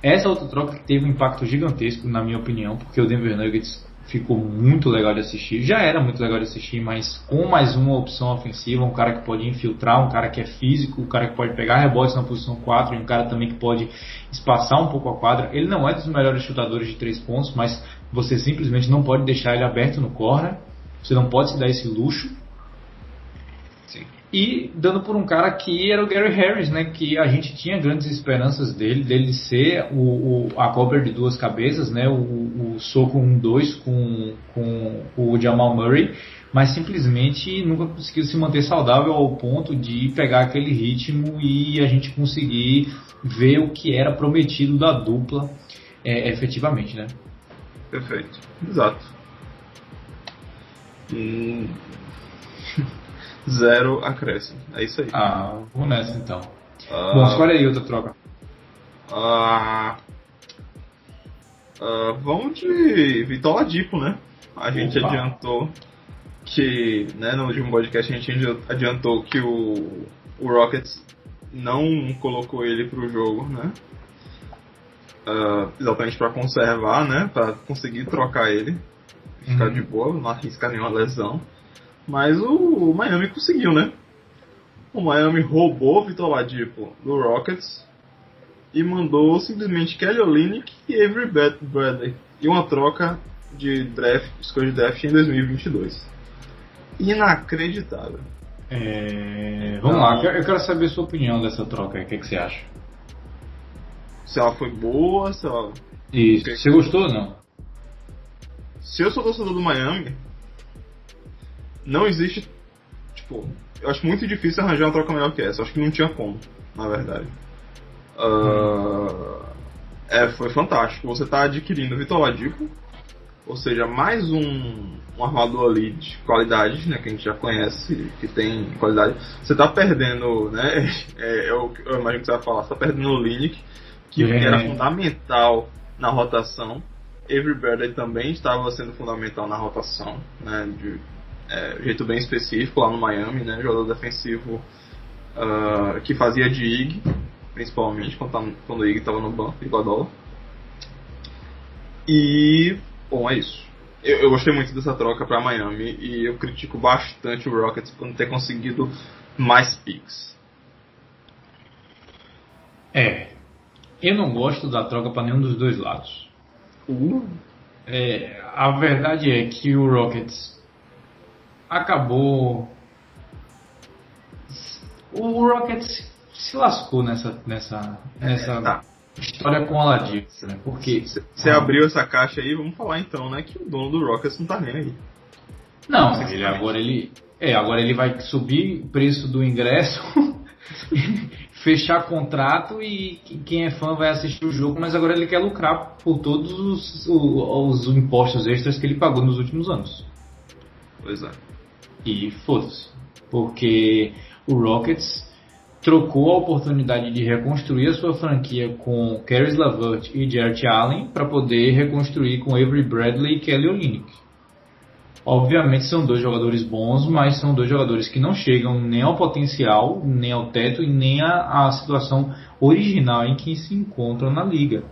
essa outra troca teve um impacto gigantesco, na minha opinião, porque o Denver Nuggets ficou muito legal de assistir. Já era muito legal de assistir, mas com mais uma opção ofensiva, um cara que pode infiltrar, um cara que é físico, um cara que pode pegar rebotes na posição 4 e um cara também que pode espaçar um pouco a quadra. Ele não é dos melhores chutadores de três pontos, mas você simplesmente não pode deixar ele aberto no corner. Você não pode se dar esse luxo e dando por um cara que era o Gary Harris, né? Que a gente tinha grandes esperanças dele, dele ser o, o a cobra de duas cabeças, né? O, o soco 1-2 com, com o Jamal Murray, mas simplesmente nunca conseguiu se manter saudável ao ponto de pegar aquele ritmo e a gente conseguir ver o que era prometido da dupla é, efetivamente, né? Perfeito, exato. Hum zero acréscimo. É isso aí. Ah, vou nessa então. Ah, Bom, escolhe aí outra troca. Ah, ah, vamos de Vitor Ladipo, né? A gente Opa. adiantou que, né, no último podcast a gente adiantou que o, o Rockets não colocou ele pro jogo, né? Uh, exatamente para conservar, né? Para conseguir trocar ele, ficar uhum. de boa, não arriscar nenhuma lesão. Mas o, Miami conseguiu, né? O Miami roubou Vitor Ladipo do Rockets e mandou simplesmente Kelly Olynyk e Avery Bradley e uma troca de draft, escolha de draft em 2022. Inacreditável. É... Vamos lá, eu quero saber a sua opinião dessa troca. O que, é que você acha? se ela foi boa, se ela. Isso. Você gostou ou não? Se eu sou torcedor do Miami, não existe. Tipo, eu acho muito difícil arranjar uma troca melhor que essa. Eu acho que não tinha como, na verdade. Uh, é, foi fantástico. Você está adquirindo Vitor Ladipo, ou seja, mais um, um armador ali de qualidade, né, que a gente já conhece, que tem qualidade. Você está perdendo, né, é, eu, eu, imagino que você vai falar, você tá perdendo o Linick, que é. era fundamental na rotação. Avery Bradley também estava sendo fundamental na rotação, né, de é, jeito bem específico lá no Miami, né, jogador defensivo uh, que fazia de IG, principalmente quando, tá, quando o IG estava no banco, Iguadola. E, bom, é isso. Eu, eu gostei muito dessa troca para Miami e eu critico bastante o Rockets por não ter conseguido mais picks. É, eu não gosto da troca para nenhum dos dois lados. Uh. É, a verdade é que o Rockets acabou. O Rockets se lascou nessa, nessa, nessa é, tá. história com o Aladdin, né? Porque. Você ah, abriu essa caixa aí, vamos falar então, né? Que o dono do Rockets não tá nem aí. Não, ele agora ele. É, agora ele vai subir o preço do ingresso, fechar contrato e quem é fã vai assistir o jogo, mas agora ele quer lucrar por todos os, os, os impostos extras que ele pagou nos últimos anos. Pois é. E foda-se. Porque o Rockets trocou a oportunidade de reconstruir a sua franquia com Caris LaVert e Jarrett Allen para poder reconstruir com Avery Bradley e Kelly Olynyk. Obviamente são dois jogadores bons, mas são dois jogadores que não chegam nem ao potencial, nem ao teto e nem à, situação original em que se encontram na liga.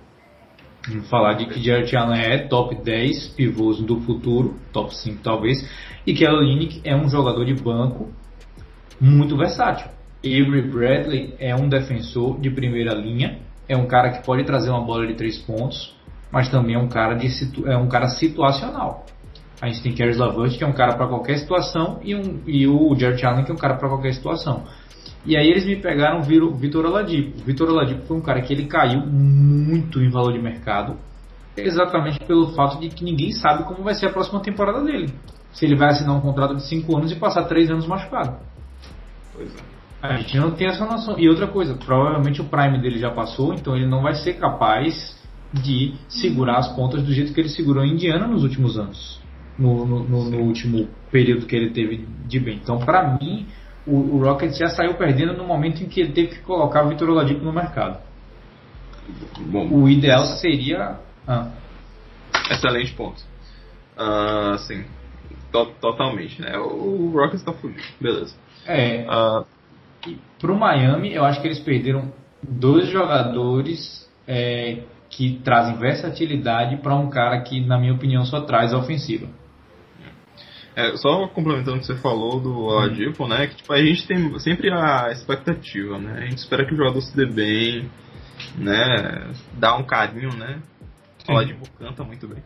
Falar de que Jarrett Allen é top 10 pivôs do futuro, top 5 talvez, e Kelly Olynyk é um jogador de banco muito versátil Avery Bradley é um defensor de primeira linha, é um cara que pode trazer uma bola de três pontos, mas também é um cara, de situ, é um cara situacional. A gente tem Caris LaVert, que é um cara para qualquer situação, e, um, e o Jared Allen, que é um cara para qualquer situação. E aí eles me pegaram o Vitor Oladipo. O Vitor Oladipo foi um cara que ele caiu muito em valor de mercado, exatamente pelo fato de que ninguém sabe como vai ser a próxima temporada dele. Se ele vai assinar um contrato de 5 anos e passar 3 anos machucado. Pois é. A gente não tem essa noção. E outra coisa, provavelmente o Prime dele já passou, então ele não vai ser capaz de segurar as pontas do jeito que ele segurou em Indiana nos últimos anos. No, no, no, no último período que ele teve de bem. Então, para mim, o, o Rockets já saiu perdendo no momento em que ele teve que colocar o Vitor Oladipo no mercado. Bom, o ideal seria. Ah. Excelente ponto. Uh, sim, to totalmente, né? O, o Rockets tá fudido, beleza. É. Uh, para o Miami, eu acho que eles perderam dois jogadores é, que trazem versatilidade para um cara que, na minha opinião, só traz ofensiva. É, só complementando o que você falou do Adipo, né? Que tipo, a gente tem sempre a expectativa, né? A gente espera que o jogador se dê bem, né? Dá um carinho, né? O Adipo canta muito bem.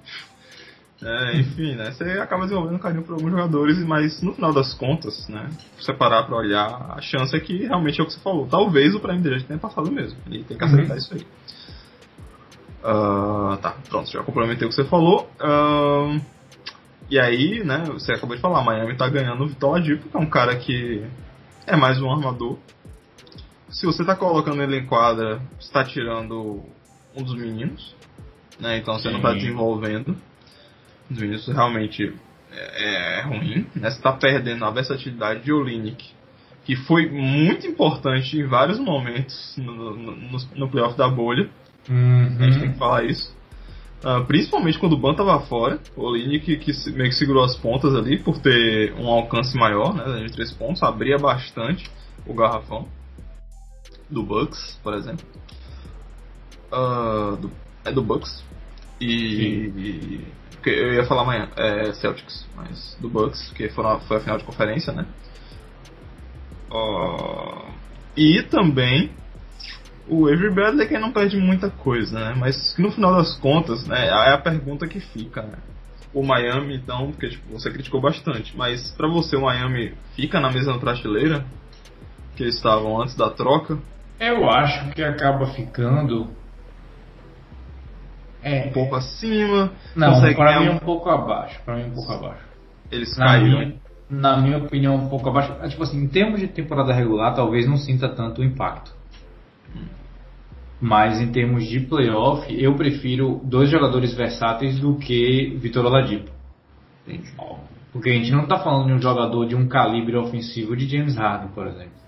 É, enfim, né? Você acaba desenvolvendo carinho por alguns jogadores, mas no final das contas, né? Se você parar pra olhar, a chance é que realmente é o que você falou. Talvez o Prime dele tenha passado mesmo. Ele tem que acertar uhum. isso aí. Uh, tá, pronto, já complementei o que você falou. Uh, e aí, né, você acabou de falar, Miami tá ganhando o Vitor que é um cara que é mais um armador. Se você tá colocando ele em quadra, você tá tirando um dos meninos, né? Então você Sim. não tá desenvolvendo dos Vinícius realmente é, é ruim. Né? Você está perdendo a versatilidade de Olinick, que foi muito importante em vários momentos no, no, no playoff da bolha. Uhum. A gente tem que falar isso. Uh, principalmente quando o Ban tava fora, o Olinick que, que meio que segurou as pontas ali por ter um alcance maior, né, de três pontos, abria bastante o garrafão do Bucks, por exemplo. Uh, do, é do Bucks. E, porque eu ia falar amanhã, é Celtics, mas do Bucks, que foram, foi a final de conferência, né? Uh, e também o Avery Bradley que não perde muita coisa, né? Mas no final das contas, né, é a pergunta que fica, né? O Miami, então, porque tipo, você criticou bastante, mas para você o Miami fica na mesma prateleira que eles estavam antes da troca? Eu acho que acaba ficando é, um pouco acima. Não, para mim é um pouco abaixo. Para mim um pouco abaixo. Eles na caíram. Minha, na minha opinião, um pouco abaixo. É, tipo assim, em termos de temporada regular, talvez não sinta tanto o impacto. Mas em termos de playoff, eu prefiro dois jogadores versáteis do que Vitor Oladipo. Porque a gente não está falando de um jogador de um calibre ofensivo de James Harden, por exemplo.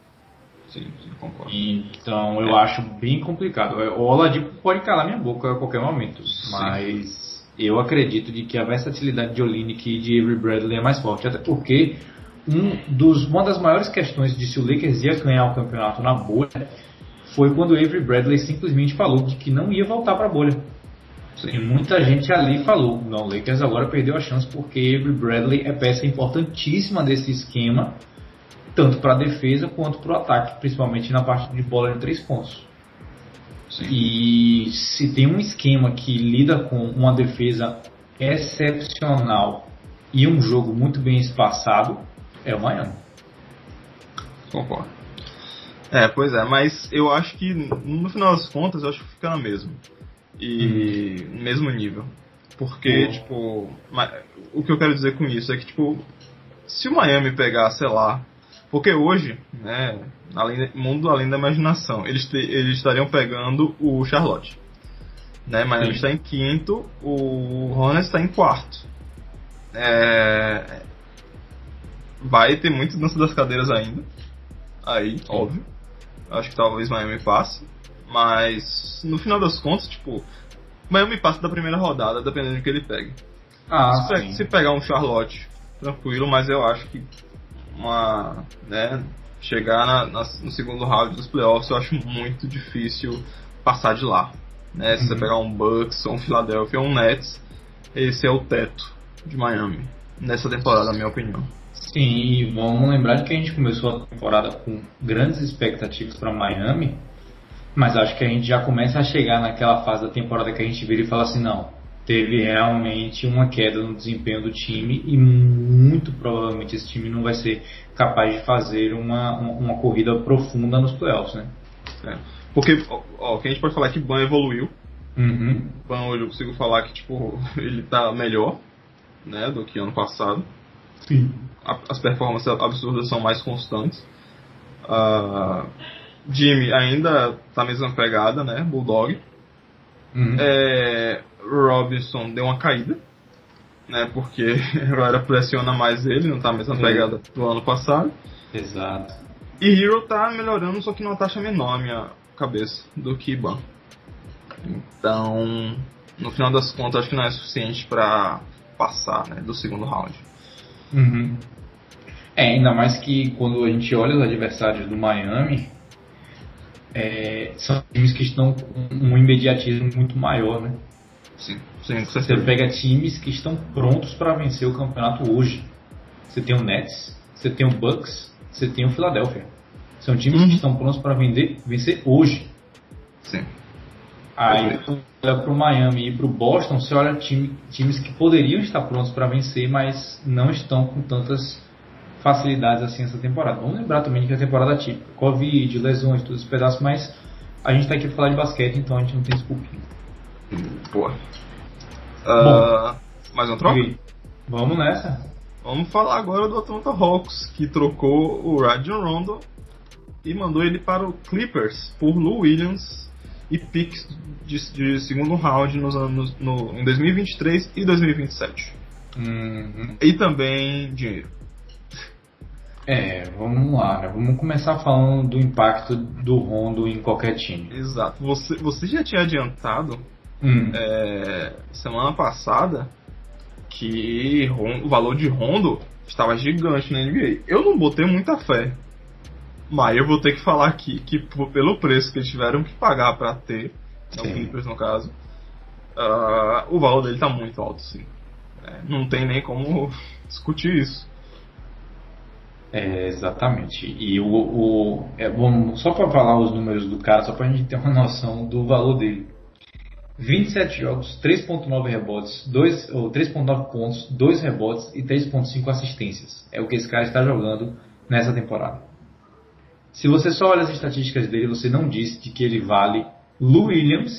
Sim, sim, concordo. Então eu é. acho bem complicado. O Oladipo pode calar minha boca a qualquer momento, sim. mas eu acredito de que a versatilidade de Olinick e de Avery Bradley é mais forte, até porque um dos, uma das maiores questões de se o Lakers ia ganhar o campeonato na bolha foi quando o Avery Bradley simplesmente falou de que não ia voltar para a bolha. E muita gente ali falou, não, o Lakers agora perdeu a chance porque Avery Bradley é peça importantíssima desse esquema tanto para a defesa quanto para o ataque, principalmente na parte de bola de três pontos. Sim. E se tem um esquema que lida com uma defesa excepcional e um jogo muito bem espaçado, é o Miami. Concordo. É, pois é, mas eu acho que no final das contas eu acho que fica na mesma. E no mesmo nível. Porque, tipo, o que eu quero dizer com isso é que, tipo, se o Miami pegar, sei lá, porque hoje, né, além, mundo além da imaginação, eles, te, eles estariam pegando o Charlotte. Né, Miami está em quinto, o Hornets está em quarto. É, vai ter muito dança das cadeiras ainda. Aí, Sim. óbvio. Acho que talvez Miami passe. Mas no final das contas, tipo, Miami passa da primeira rodada, dependendo do que ele pegue. Ah, se, se pegar um Charlotte, tranquilo, mas eu acho que uma, né, chegar na, na, no segundo round dos playoffs, eu acho muito difícil passar de lá. Né? Se uhum. você pegar um Bucks, ou um Philadelphia, ou um Nets, esse é o teto de Miami nessa temporada, na minha opinião. Sim, e vamos lembrar de que a gente começou a temporada com grandes expectativas para Miami, mas acho que a gente já começa a chegar naquela fase da temporada que a gente vira e fala assim, não, teve realmente uma queda no desempenho do time e muito provavelmente esse time não vai ser capaz de fazer uma, uma, corrida profunda nos playoffs, né? É. Porque ó, o que a gente pode falar é que Ban evoluiu. Uhum. Ban hoje eu consigo falar que tipo, ele tá melhor né, do que ano passado. Sim. A, as performances absurdas são mais constantes. Uh, Jimmy ainda tá na mesma pegada, né? Bulldog. Uhum. É, Robinson deu uma caída, né? Porque agora pressiona mais ele, não tá a mesma pegada do ano passado. Exato. E Hero tá melhorando, só que numa taxa menor a minha cabeça do que. Então, no final das contas, acho que não é suficiente para passar né, do segundo round. Uhum. É, ainda mais que quando a gente olha os adversários do Miami, é, são times que estão com um imediatismo muito maior, né? Sim, sim, Você pega times que estão prontos para vencer o campeonato hoje. Você tem o Nets, você tem o Bucks, você tem o Philadelphia. São times uhum. que estão prontos para vencer hoje. Sim. Aí você olha para o Miami e para o Boston, você olha time, times que poderiam estar prontos para vencer, mas não estão com tantas facilidades assim essa temporada. Vamos lembrar também que a temporada é típica, Covid, lesões, todos os pedaços, mas a gente está aqui para falar de basquete, então a gente não tem desculpinha. Boa. Uh, mais um troca? Vamos nessa. Vamos falar agora do Atlanta Hawks, que trocou o Rajon Rondo e mandou ele para o Clippers por Lou Williams e picks de, de segundo round nos anos, no, em 2023 e 2027. Uhum. E também dinheiro. É, vamos lá, né? vamos começar falando do impacto do Rondo em qualquer time. Exato. Você, você já tinha adiantado hum. é, semana passada que o valor de Rondo estava gigante na NBA. Eu não botei muita fé, mas eu vou ter que falar aqui que pelo preço que eles tiveram que pagar para ter, no Clippers no caso, uh, o valor dele está muito alto, sim. É, não tem nem como discutir isso. É, exatamente. E o, o é, bom, só para falar os números do cara, só para a gente ter uma noção do valor dele. 27 jogos, 3.9 rebotes, 2 ou 3.9 pontos, 2 rebotes e 3.5 assistências. É o que esse cara está jogando nessa temporada. Se você só olha as estatísticas dele, você não diz de que ele vale Lou Williams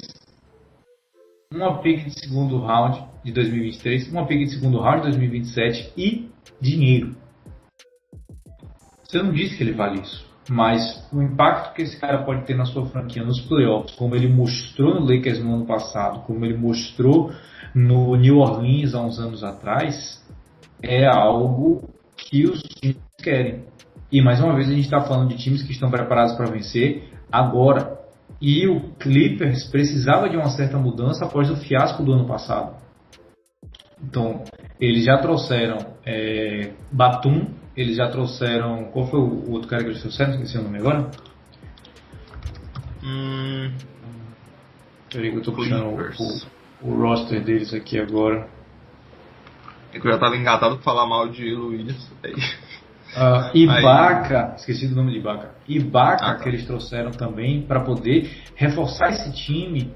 uma pick de segundo round de 2023, uma pick de segundo round de 2027 e dinheiro. Você não disse que ele vale isso, mas o impacto que esse cara pode ter na sua franquia nos playoffs, como ele mostrou no Lakers no ano passado, como ele mostrou no New Orleans há uns anos atrás, é algo que os times querem. E mais uma vez a gente está falando de times que estão preparados para vencer agora. E o Clippers precisava de uma certa mudança após o fiasco do ano passado. Então, eles já trouxeram é, Batum, eles já trouxeram. Qual foi o outro cara que eles trouxeram? Esqueci o nome agora. Hum. Peraí que eu tô puxando o, o, roster deles aqui agora. É que eu já tava engatado pra falar mal de Luiz. Uh, Ibaka, Aí... esqueci do nome de Ibaka. Ibaka ah, tá. que eles trouxeram também para poder reforçar esse time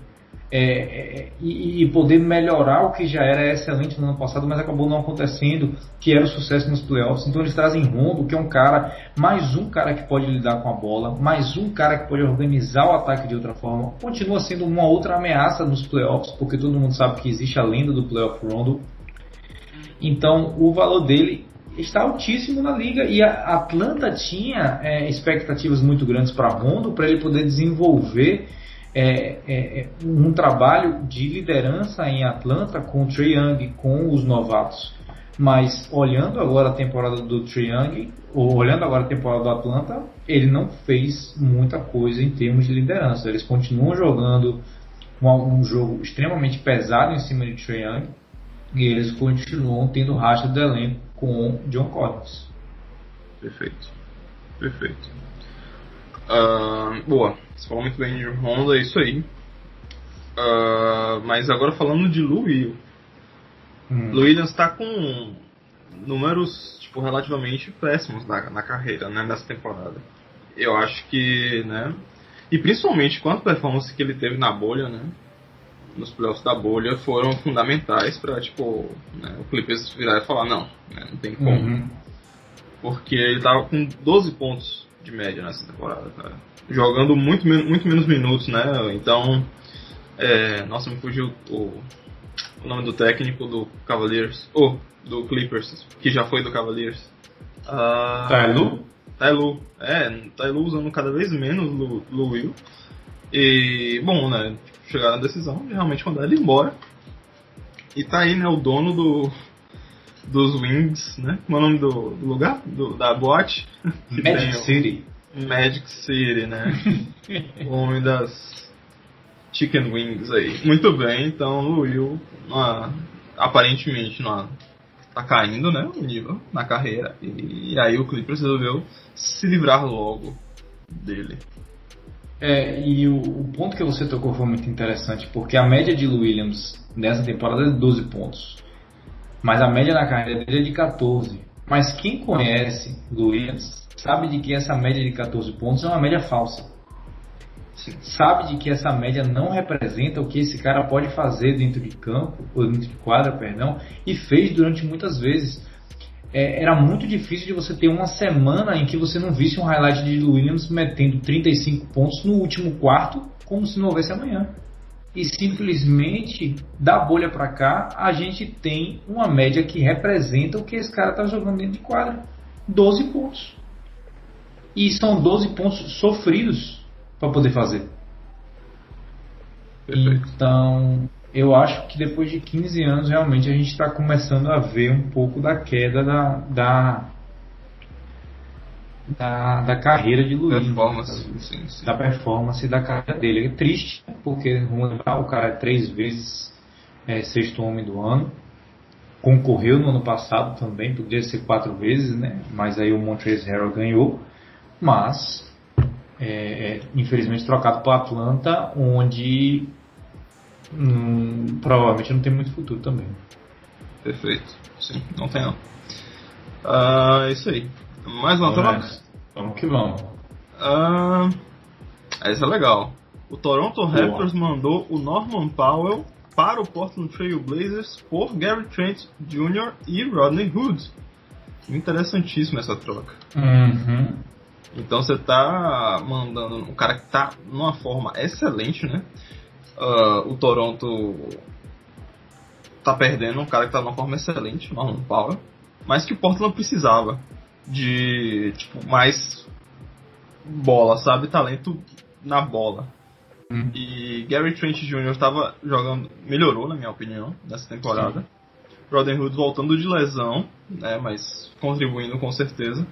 é, é, e, e, poder melhorar o que já era excelente no ano passado, mas acabou não acontecendo, que era o sucesso nos playoffs. Então eles trazem Rondo, que é um cara, mais um cara que pode lidar com a bola, mais um cara que pode organizar o ataque de outra forma. Continua sendo uma outra ameaça nos playoffs, porque todo mundo sabe que existe a lenda do playoff Rondo. Então o valor dele está altíssimo na liga e a Atlanta tinha é, expectativas muito grandes para Rondo para ele poder desenvolver é, é, é, um trabalho de liderança em Atlanta com o Trae Young, com os novatos. Mas olhando agora a temporada do Trae Young, ou olhando agora a temporada do Atlanta, ele não fez muita coisa em termos de liderança. Eles continuam jogando um, um jogo extremamente pesado em cima de Trae Young e eles continuam tendo racha do elenco com John Collins. Perfeito. Perfeito. Uh, boa. Você falou muito bem de Honda, é isso aí. Uh, mas agora falando de Lou Will. Hum. Lou Williams está com números tipo, relativamente péssimos na, na carreira, né, nessa temporada. Eu acho que, né, e principalmente quanto performance que ele teve na bolha, né, nos playoffs da bolha foram fundamentais para tipo né, o Clippers virar e falar não, né, não tem como, uhum. porque ele tava com 12 pontos de média nessa temporada, cara, jogando muito muito menos minutos, né? Então, é, nossa, me fugiu o, o nome do técnico do Cavaliers, ou oh, do Clippers, que já foi do Cavaliers. Uh, Tailu? Tailu, é, Tailu usando cada vez menos Lu, Lu Will. E, bom, né, chegaram na decisão de realmente mandar ele embora. E tá aí, né, o dono do, dos Wings, né? Como é o nome do, do lugar? Do, da boate? Magic City. Magic City, né? o homem das Chicken Wings aí. Muito bem, então o Will ah, aparentemente não, tá caindo, né? O nível na carreira. E, e aí o Clippers resolveu se livrar logo dele. É, e o, o, ponto que você tocou foi muito interessante, porque a média de Williams nessa temporada é de 12 pontos. Mas a média na carreira dele é de 14. Mas quem conhece Williams sabe de que essa média de 14 pontos é uma média falsa. Sabe de que essa média não representa o que esse cara pode fazer dentro de campo, ou dentro de quadra, perdão, e fez durante muitas vezes é, era muito difícil de você ter uma semana em que você não visse um highlight de Williams metendo 35 pontos no último quarto, como se não houvesse amanhã. E simplesmente, da bolha para cá, a gente tem uma média que representa o que esse cara está jogando dentro de quadra: 12 pontos. E são 12 pontos sofridos para poder fazer. Perfeito. Então, eu acho que depois de 15 anos realmente a gente está começando a ver um pouco da queda da, da, da, da carreira de Luiz. Performance, da, sim, sim. da performance da carreira dele. É triste, porque o cara é três vezes é, sexto homem do ano. Concorreu no ano passado também, poderia ser quatro vezes, né? Mas aí o Montrezl Harrell ganhou. Mas, é, é, infelizmente, trocado para Atlanta, onde provavelmente não tem muito futuro também. Perfeito. Sim, não tem não. Uh, é isso aí. Mais uma troca? Vamos que vamos. Uh, essa é legal. O Toronto Boa. Raptors mandou o Norman Powell para o Portland Trail Blazers por Gary Trent Jr. e Rodney Hood. Interessantíssima essa troca. Uhum. Então você tá mandando um cara que tá numa forma excelente, né? Uh, o Toronto tá perdendo um cara que tá numa forma excelente, Norman Powell, mas que o Portland precisava de tipo mais bola, sabe? Talento na bola. Hum. E Gary Trent Jr. estava jogando, melhorou na minha opinião nessa temporada. Sim. Rodden Hood voltando de lesão, né, mas contribuindo com certeza.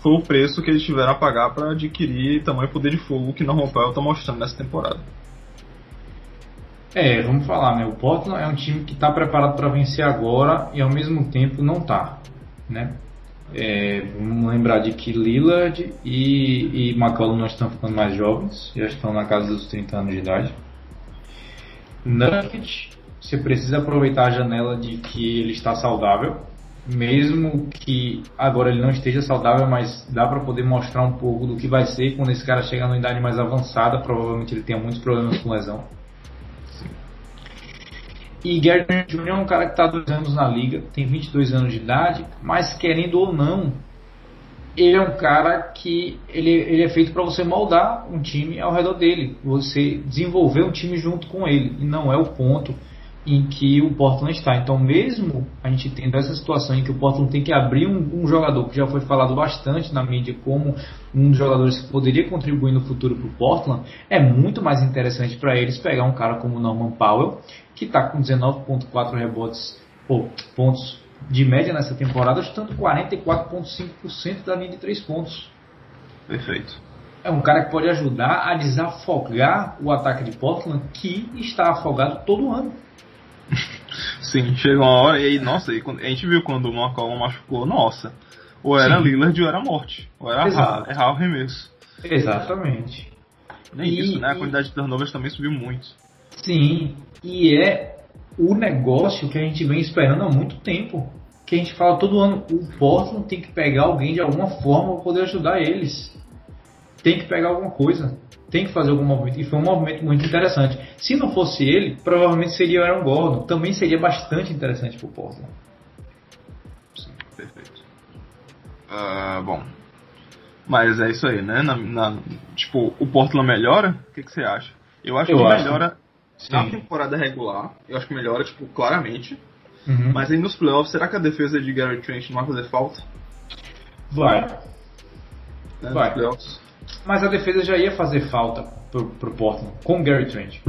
Foi o preço que eles tiveram a pagar para adquirir tamanho poder de fogo que Norman Powell está mostrando nessa temporada. É, vamos falar, né? O Portland é um time que está preparado para vencer agora e ao mesmo tempo não está, né? É, vamos lembrar de que Lillard e, e McCollum não estão ficando mais jovens, já estão na casa dos 30 anos de idade. Nugget, você precisa aproveitar a janela de que ele está saudável, mesmo que agora ele não esteja saudável, mas dá para poder mostrar um pouco do que vai ser quando esse cara chegar numa idade mais avançada. Provavelmente ele tenha muitos problemas com lesão. E Gary Jr. é um cara que está há dois anos na liga, tem 22 anos de idade, mas querendo ou não, ele é um cara que ele, ele é feito para você moldar um time ao redor dele, você desenvolver um time junto com ele, e não é o ponto em que o Portland está. Então, mesmo a gente tendo essa situação em que o Portland tem que abrir um, um, jogador que já foi falado bastante na mídia como um dos jogadores que poderia contribuir no futuro para o Portland, é muito mais interessante para eles pegar um cara como Norman Powell, que está com 19,4 rebotes ou pontos de média nessa temporada, chutando 44,5% da linha de 3 pontos. Perfeito. É um cara que pode ajudar a desafogar o ataque de Portland, que está afogado todo ano. Sim, chega uma hora e aí, nossa, e a gente viu quando o McCollum machucou, nossa, ou era Sim. Lillard ou era morte, ou era errar, errar o arremesso. Exatamente. Nem e, isso, né? A quantidade de turnovers também subiu muito. Sim, e é o negócio que a gente vem esperando há muito tempo. Que a gente fala todo ano, o Portland tem que pegar alguém de alguma forma para poder ajudar eles. Tem que pegar alguma coisa tem que fazer algum movimento. E foi um movimento muito interessante. Se não fosse ele, provavelmente seria o Aaron Gordon. Também seria bastante interessante para o Portland. Sim, perfeito. Uh, bom. Mas é isso aí, né? Na, na, tipo, o Portland melhora? O que, que você acha? Eu acho eu que acho. melhora Sim. na temporada regular. Eu acho que melhora, tipo, claramente. Uhum. Mas aí nos playoffs, será que a defesa de Gary Trent não vai fazer falta? Vai. Né, vai. Nos playoffs? Mas a defesa já ia fazer falta pro, pro Portland com Gary Trent.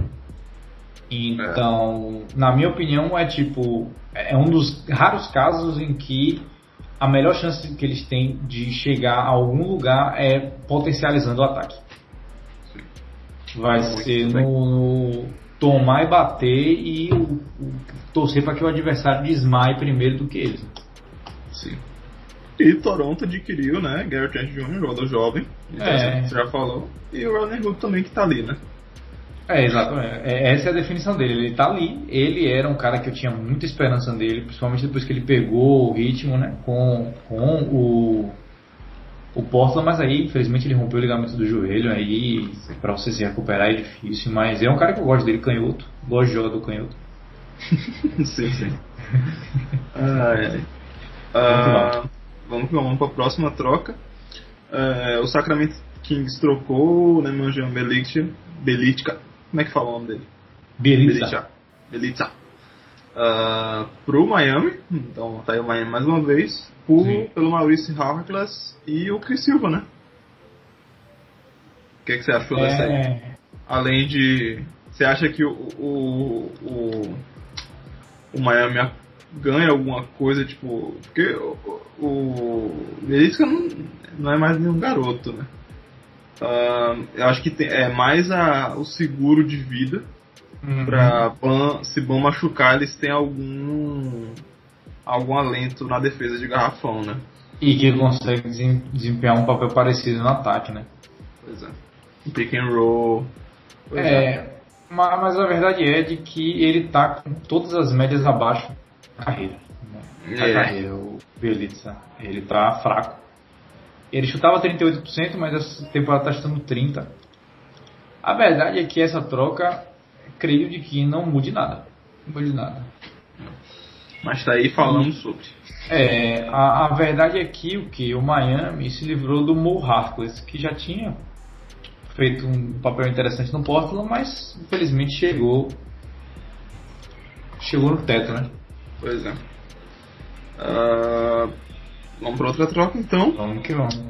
Então, é. na minha opinião, é tipo. É um dos raros casos em que a melhor chance que eles têm de chegar a algum lugar é potencializando o ataque. Sim. Vai Muito ser no, no, tomar e bater e o, o, torcer para que o adversário desmaie primeiro do que eles. Sim. E Toronto adquiriu, né? Garrett Trent Jr., jogador jovem, é. você já falou. E o Rodney Hood também que tá ali, né? É, exato. É, essa é a definição dele. Ele tá ali. Ele era um cara que eu tinha muita esperança dele, principalmente depois que ele pegou o ritmo, né? Com, com o, o Portland, mas aí, infelizmente, ele rompeu o ligamento do joelho. Aí, para você se recuperar é difícil. Mas é um cara que eu gosto dele, canhoto. Gosto de jogador canhoto. sim, sim. ah, é. Ah, vamos, vamos para a próxima troca. É, o Sacramento Kings trocou o Nemanja Belichka, Belichka, como é que fala o nome dele? Belichka. Belichka. Uh, pro Miami, então tá aí o Miami mais uma vez, por, pelo Maurício Harkless e o Chris Silva, né? O que, é que você achou é... dessa aí? Além de. Você acha que o, o, o, o Miami ganha alguma coisa, tipo. Porque o, o Verídica não, não é mais nenhum garoto, né? Uh, eu acho que tem, é mais a, o seguro de vida uhum. pra Ban, se Ban machucar, eles têm algum algum alento na defesa de garrafão, né? E que consegue desempenhar um papel parecido no ataque, né? Pois é. Pick and roll. É, é, mas a verdade é de que ele tá com todas as médias abaixo carreira. Né? É. carreira, o Belitza. Ele tá fraco. Ele chutava 38%, mas essa temporada tá chutando 30%. A verdade é que essa troca, creio de que não mude nada. Não mude nada. Mas tá aí falando sobre. É, a, a, verdade é que o que o Miami se livrou do Mo Harkless, que já tinha feito um papel interessante no Portland, mas infelizmente chegou chegou no teto, né? Pois é. Uh, vamos para outra troca então. Vamos que vamos.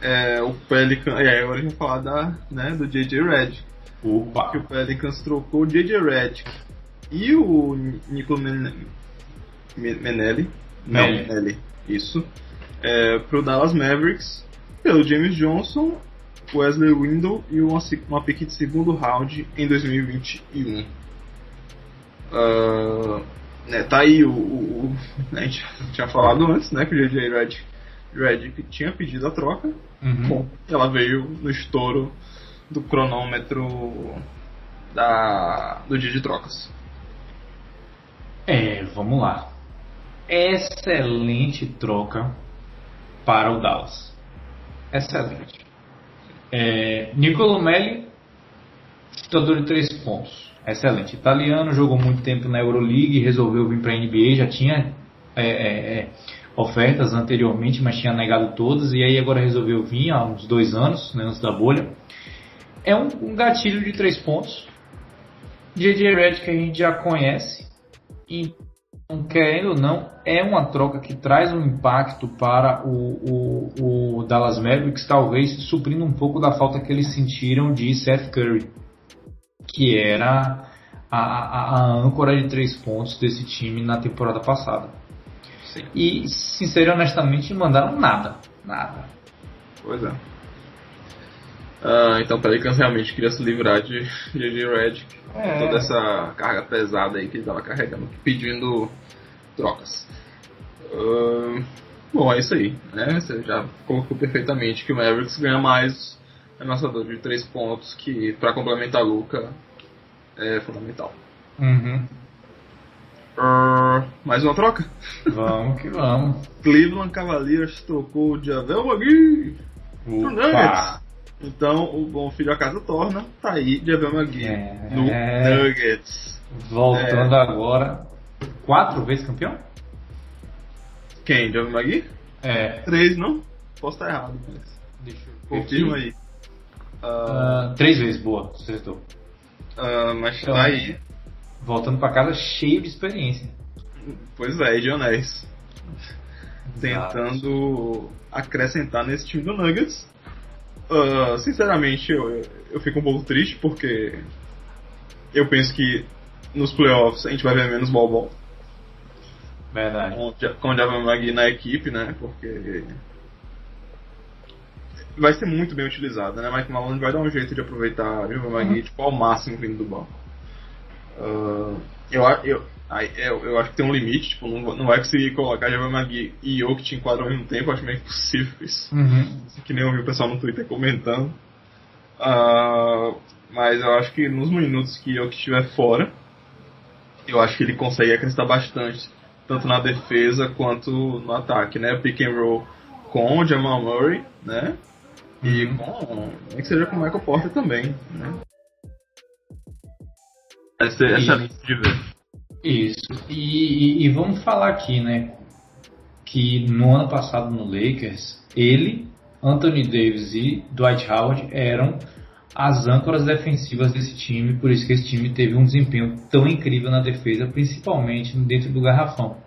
É, o Pelican. E aí agora a gente vai falar da, né, do JJ Red. Opa. Que o Pelicans trocou o JJ Red e o Nico Men Menelli. Não, Menelli. Menelli. Isso. É, pro Dallas Mavericks pelo James Johnson, Wesley Windle e uma, uma pick de segundo round em 2021. Ah, né, tá aí o, o- o- A gente tinha falado antes, né? Que o JJ Red, Redick tinha pedido a troca. Uhum. Bom, ela veio no estouro do cronômetro da, do dia de trocas. É, vamos lá. Excelente troca para o Dallas. Excelente. É, Nicolo Melli, chutador de três pontos. Excelente. Italiano, jogou muito tempo na Euroleague, resolveu vir para a NBA, já tinha é, é, é, ofertas anteriormente, mas tinha negado todas, e aí agora resolveu vir há uns dois anos, né, antes da bolha. É um, um gatilho de três pontos. JJ Redick que a gente já conhece, então, querendo ou não, é uma troca que traz um impacto para o, o, o Dallas Mavericks, talvez suprindo um pouco da falta que eles sentiram de Seth Curry, que era a, a, a âncora de três pontos desse time na temporada passada. Sim. E, sincero e honestamente, não mandaram nada. Nada. Pois é. Ah, então o Pelicans realmente queria se livrar de JJ Redick. É. Toda essa carga pesada aí que ele estava carregando, pedindo trocas. Ah, bom, é isso aí. Né? Você já colocou perfeitamente que o Mavericks ganha mais arremessador de três pontos, que para complementar a Luca é fundamental. Uhum. Ah, mais uma troca? Vamos que vamos. Cleveland Cavaliers trocou o Javel McGee pro Nuggets. Então, o bom filho a casa torna, tá aí Javel McGee É. no Nuggets. Voltando É. agora. Quatro vezes campeão? Quem? Javel McGee? É. Três, não? Posso estar errado, mas Deixa eu confirma aí. Ah, três vezes, boa, acertou. ah, mas então- tá aí. Voltando pra casa cheio de experiência. Pois é, Dionés. Tentando acrescentar nesse time do Nuggets. Ah, sinceramente, eu, eu fico um pouco triste porque eu penso que nos playoffs a gente vai ver menos ball Verdade. com, com o Javan McGee na equipe, né? Porque vai ser muito bem utilizado, né? Mike Malone vai dar um jeito de aproveitar o Javan McGee tipo, ao máximo vindo do banco. Ah, eu, a- eu, eu, eu acho que tem um limite, tipo, não, não vai conseguir colocar Javan McGee e Jokic em quadro ao mesmo tempo, acho meio impossível isso. Uhum. Que nem eu vi o pessoal no Twitter comentando. Ah, mas eu acho que nos minutos que Jokic estiver fora, eu acho que ele consegue acrescentar bastante, tanto na defesa quanto no ataque, né? Pick and roll com o Jamal Murray, né? E com. Nem que seja com o Michael Porter também, né? Essa é E- de ver. Isso. E, e- e vamos falar aqui, né? Que no ano passado no Lakers, ele, Anthony Davis e Dwight Howard eram as âncoras defensivas desse time, por isso que esse time teve um desempenho tão incrível na defesa, principalmente dentro do garrafão.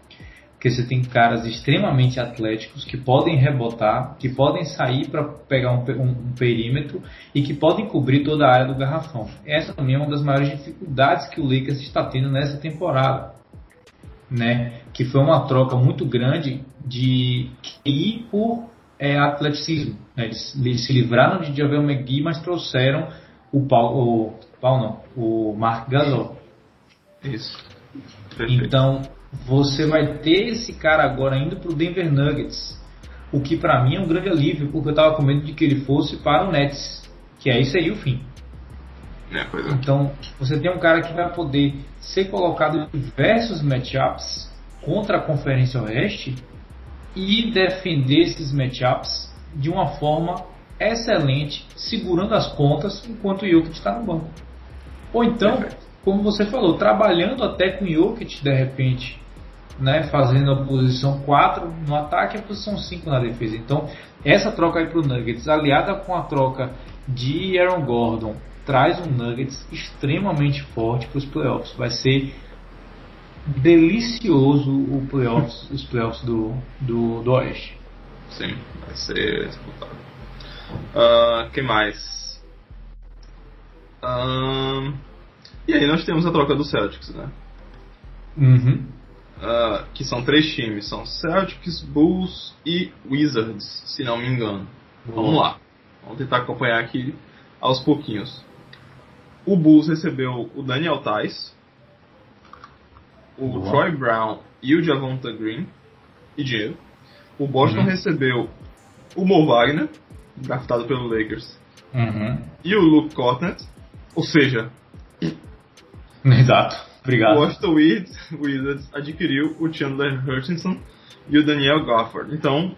Porque você tem caras extremamente atléticos que podem rebotar, que podem sair para pegar um, um- um perímetro e que podem cobrir toda a área do garrafão. Essa também é uma das maiores dificuldades que o Lakers está tendo nessa temporada. Né? Que foi uma troca muito grande de ir por é, atleticismo. Né? Eles, eles se livraram de Javel McGee, mas trouxeram o Paulo, o Paulo não, o Mark Gasol. Isso. Perfeito. Então, você vai ter esse cara agora indo para o Denver Nuggets, o que para mim é um grande alívio, porque eu estava com medo de que ele fosse para o Nets, que aí seria o fim. É, é. Então, você tem um cara que vai poder ser colocado em diversos matchups contra a Conferência Oeste e defender esses matchups de uma forma excelente, segurando as pontas enquanto o Jokic está no banco. Ou então, Perfeito. como você falou, trabalhando até com o Jokic de repente né, fazendo a posição 4 no ataque e a posição 5 na defesa. Então, essa troca aí para o Nuggets, aliada com a troca de Aaron Gordon, traz um Nuggets extremamente forte para os playoffs. Vai ser delicioso o playoffs, os playoffs do, do, do Oeste. Sim, vai ser disputado. Uh, que mais? Uh, e aí nós temos a troca do Celtics, né? Uhum. Uh, que são três times, são Celtics, Bulls e Wizards, se não me engano. Vamos lá, vamos tentar acompanhar aqui aos pouquinhos. O Bulls recebeu o Daniel Tais, o Boa. Troy Brown e o Javonta Green e dinheiro. O Boston uhum. recebeu o Mo Wagner, draftado pelo Lakers, uhum. e o Luke Cornet, ou seja, Exato. Obrigado. O Washington Wizards, adquiriu o Chandler Hutchinson e o Daniel Gafford. Então,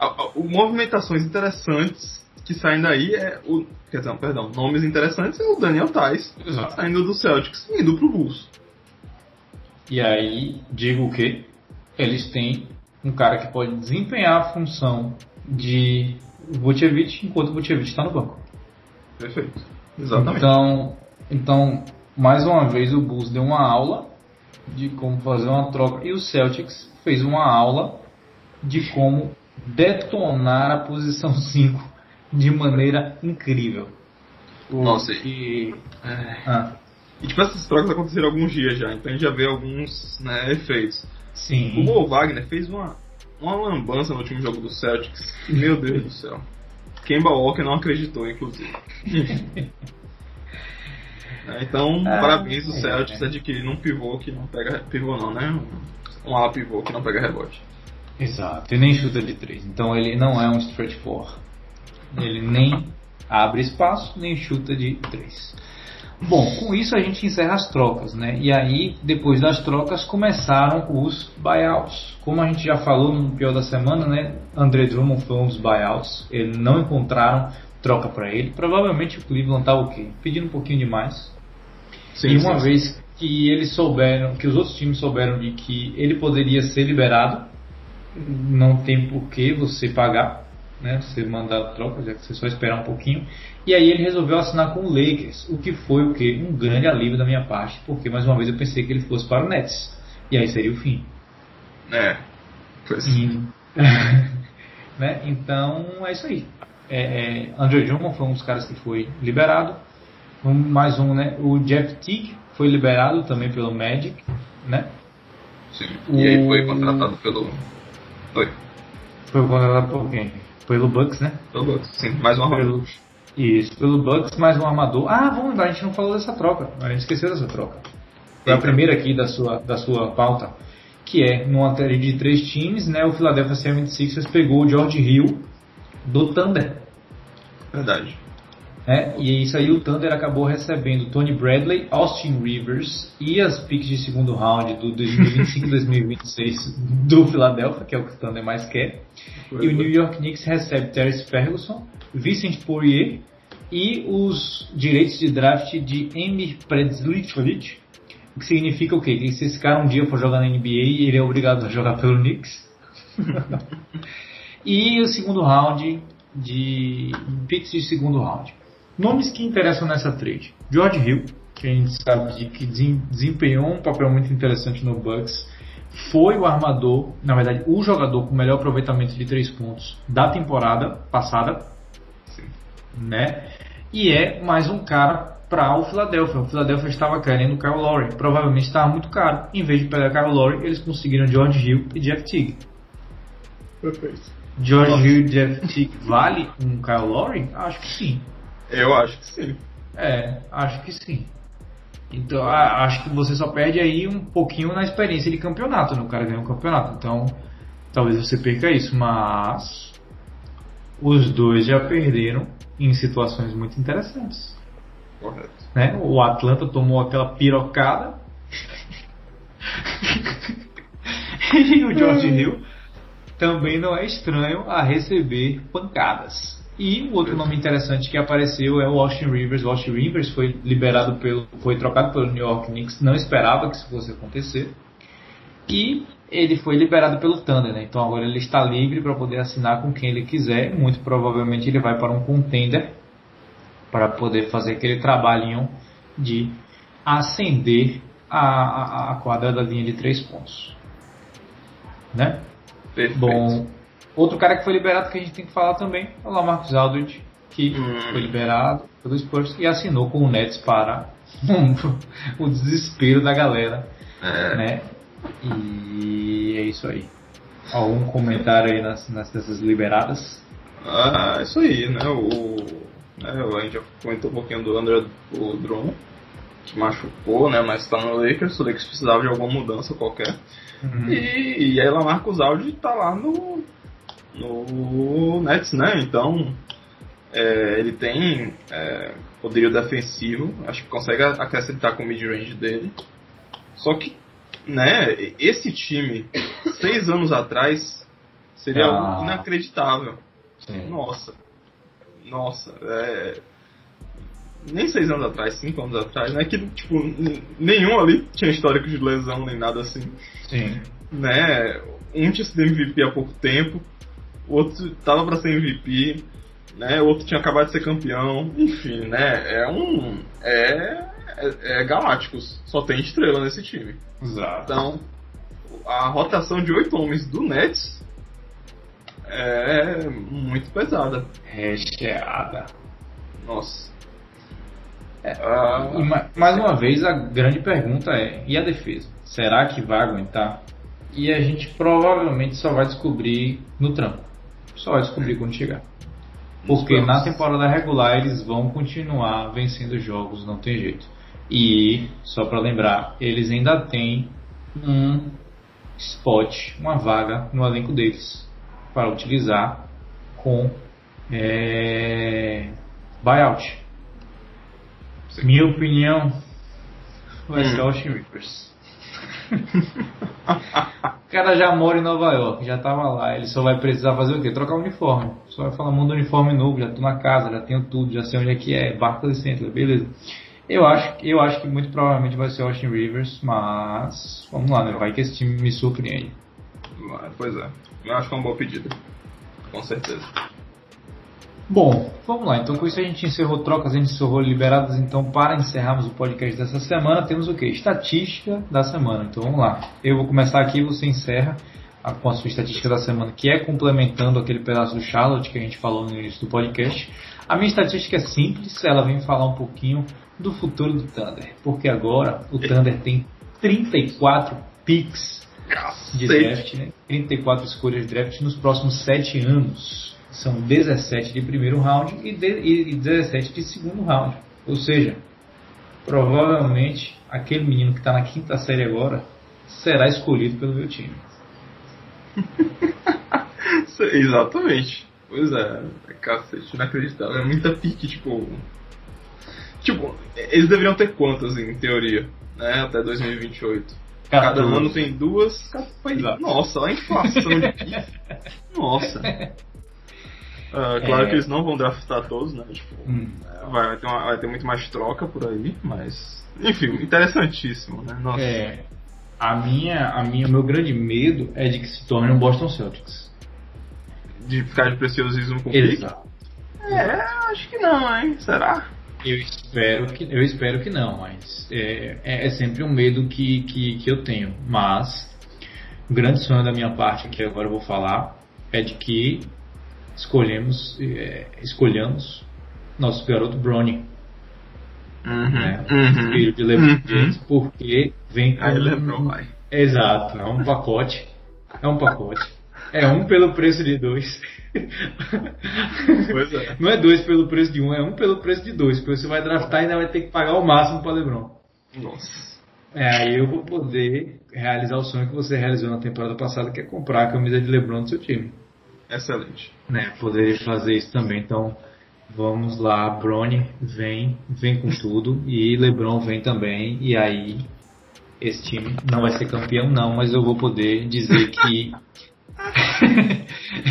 a, a, o movimentações interessantes que saem daí é o. Quer dizer, perdão, nomes interessantes é o Daniel Tais saindo do Celtics e indo pro Bulls. E aí, digo o que? Eles têm um cara que pode desempenhar a função de Vucevic enquanto o Vucevic está no banco. Perfeito. Exatamente. Então, então, mais uma vez o Bulls deu uma aula de como fazer uma troca e o Celtics fez uma aula de como detonar a posição 5 de maneira incrível. Nossa, e. É... Ah. E tipo, essas trocas aconteceram alguns dias já, então a gente já vê alguns né, efeitos. Sim. O Mo Wagner fez uma, uma lambança no último jogo do Celtics. Meu Deus do céu. Kemba Walker não acreditou, inclusive. É, então, ah, parabéns o é, Celtics é. adquirindo um pivô que não pega. Pivô não, né? Um ala pivô que não pega rebote. Exato, e nem chuta de três. Então ele não é um stretch four. Ele nem abre espaço, nem chuta de três. Bom, com isso a gente encerra as trocas, né? E aí, depois das trocas, começaram os buyouts. Como a gente já falou no pior da semana, né? André Drummond foi um dos buyouts. Eles não encontraram troca para ele. Provavelmente o Cleveland estava o quê? Pedindo um pouquinho demais. Sim, e uma sim, vez que eles souberam, que os outros times souberam de que ele poderia ser liberado, não tem por que você pagar, né? Você mandar a troca, já que você só esperar um pouquinho. E aí ele resolveu assinar com o Lakers, o que foi o que um grande alívio da minha parte, porque mais uma vez eu pensei que ele fosse para o Nets. E aí seria o fim. É. Pois. E, né? Então é isso aí. É, é, Andrew Drummond foi um dos caras que foi liberado. Um, mais um, né? O Jeff Teague foi liberado também pelo Magic, né? Sim. E aí foi contratado pelo. Foi. Foi contratado por quem? Pelo Bucks, né? Pelo Bucks, sim. Mais um armador. Isso, pelo Bucks, mais um armador. Ah, vamos lembrar, a gente não falou dessa troca. A gente esqueceu dessa troca. Foi a primeira aqui da sua, da sua pauta. Que é, numa série de três times, né? O Philadelphia 76ers pegou o George Hill do Thunder. Verdade. É, e isso aí o Thunder acabou recebendo Tony Bradley, Austin Rivers e as picks de segundo round do 2025-2026 do Philadelphia, que é o que o Thunder mais quer. Foi, e o New York Knicks recebe Terry Ferguson, Vincent Poirier e os direitos de draft de Emir o que significa o quê? Que se esse cara um dia for jogar na NBA, ele é obrigado a jogar pelo Knicks. e o segundo round de picks de segundo round. Nomes que interessam nessa trade: George Hill, que a gente sabe que desempenhou um papel muito interessante no Bucks, foi o armador, na verdade, o jogador com melhor aproveitamento de três pontos da temporada passada, Sim. né? E é mais um cara para o Philadelphia. O Philadelphia estava querendo o Kyle Lowry, provavelmente estava muito caro. Em vez de pegar Kyle Lowry, eles conseguiram George Hill e Jeff Teague. Perfeito. George Hill e Jeff Teague vale um Kyle Lowry? Acho que sim. Eu acho que sim. É, acho que sim. Então, acho que você só perde aí um pouquinho na experiência de campeonato, né? O cara ganhou um campeonato. Então, talvez você perca isso, mas os dois já perderam em situações muito interessantes. Correto. Né? O Atlanta tomou aquela pirocada. e o George Hill também não é estranho a receber pancadas. E o outro nome interessante que apareceu é o Austin Rivers. O Austin Rivers foi liberado pelo, foi trocado pelo New York Knicks. Não esperava que isso fosse acontecer. E ele foi liberado pelo Thunder, né? Então agora ele está livre para poder assinar com quem ele quiser. Muito provavelmente ele vai para um contender para poder fazer aquele trabalhinho de acender a, a, a quadra da linha de três pontos. Né? Perfeito. Bom, outro cara que foi liberado que a gente tem que falar também é o Lamarcus Aldridge, que Hum. foi liberado pelo Spurs e assinou com o Nets para o desespero da galera, É, né? E é isso aí. Algum comentário aí nas, nas dessas liberadas? Ah, isso aí, né? O, né, a gente já comentou um pouquinho do André o Drummond, que machucou, né? Mas tá no Lakers, o Lakers precisava de alguma mudança qualquer. Uhum. E, e aí Lamarcus Aldridge tá lá no, no Nets, né? Então é, ele tem é, poderio defensivo, acho que consegue acrescentar com o mid-range dele. Só que, né, esse time, seis anos atrás, seria Ah. algo inacreditável. Sim. Nossa. Nossa, é. Nem seis anos atrás, cinco anos atrás, né? Que, tipo, nenhum ali tinha histórico de lesão nem nada assim. Sim. Né? Um tinha sido MVP há pouco tempo, o outro tava pra ser MVP, né? O outro tinha acabado de ser campeão, enfim, né? É um. É. É, é Galácticos. Só tem estrela nesse time. Exato. Então, a rotação de oito homens do Nets é muito pesada. Recheada. Nossa. É, Ah, E ma- mais uma vez, a grande pergunta é: e a defesa? Será que vai aguentar? E a gente provavelmente só vai descobrir no trampo. Só vai descobrir quando chegar. Porque na temporada regular eles vão continuar vencendo jogos, não tem jeito. E, só para lembrar, eles ainda têm um spot, uma vaga no elenco deles para utilizar com é, buyout. Sim. Minha opinião vai ser Hum. Austin Rivers. o cara já mora em Nova York, já tava lá. Ele só vai precisar fazer o quê? Trocar o uniforme. Só vai falar, manda um uniforme novo, já tô na casa, já tenho tudo, já sei onde é que é, Barclays Center, beleza. Eu acho, eu acho que muito provavelmente vai ser Austin Rivers, mas vamos lá, né? Vai que esse time me surpreende. Pois é. Eu acho que é uma boa pedida. Com certeza. Bom, vamos lá. Então com isso a gente encerrou trocas, a gente encerrou liberadas. Então para encerrarmos o podcast dessa semana, temos o que? Estatística da semana. Então vamos lá. Eu vou começar aqui, você encerra a- com a sua estatística da semana, que é complementando aquele pedaço do Charlotte que a gente falou no início do podcast. A minha estatística é simples, ela vem falar um pouquinho do futuro do Thunder. Porque agora o Thunder tem 34 picks de draft, né? 34 escolhas de draft nos próximos 7 anos. São 17 de primeiro round e, de- e 17 de segundo round. Ou seja, provavelmente aquele menino que está na quinta série agora será escolhido pelo meu time. Exatamente. Pois é, é cacete, inacreditável. É muita pique, tipo. Tipo, eles deveriam ter quantas em teoria, né? Até 2028. Cada 14. ano tem duas. Cada país. Exato. Nossa, a inflação de pique. Nossa. Ah, claro É. que eles não vão draftar todos, né? Tipo, Hum. vai, vai ter uma- vai ter muito mais troca por aí, mas. Enfim, interessantíssimo, né? Nossa. É, a minha, a minha, o meu grande medo é de que se torne um Boston Celtics. De ficar de preciosismo com. Exato. É, acho que não, hein? Será? Eu espero que, eu espero que não, mas é, é, é sempre um medo que, que, que eu tenho. Mas o grande sonho da minha parte, que agora eu vou falar, é de que escolhemos, é, escolhamos nosso garoto Brony, Uhum. né? Uhum. filho de LeBron Uhum. James, porque vem com Aí LeBron vai. Exato, é um pacote, é um pacote, é um pelo preço de dois. Pois é. Não é dois pelo preço de um, é um pelo preço de dois, porque você vai draftar e ainda vai ter que pagar o máximo para LeBron. Nossa. É, aí eu vou poder realizar o sonho que você realizou na temporada passada, que é comprar a camisa de LeBron do seu time. Excelente. Né, poderia fazer isso também, então vamos lá, Bronny vem, vem com tudo e LeBron vem também e aí esse time não vai ser campeão não, mas eu vou poder dizer que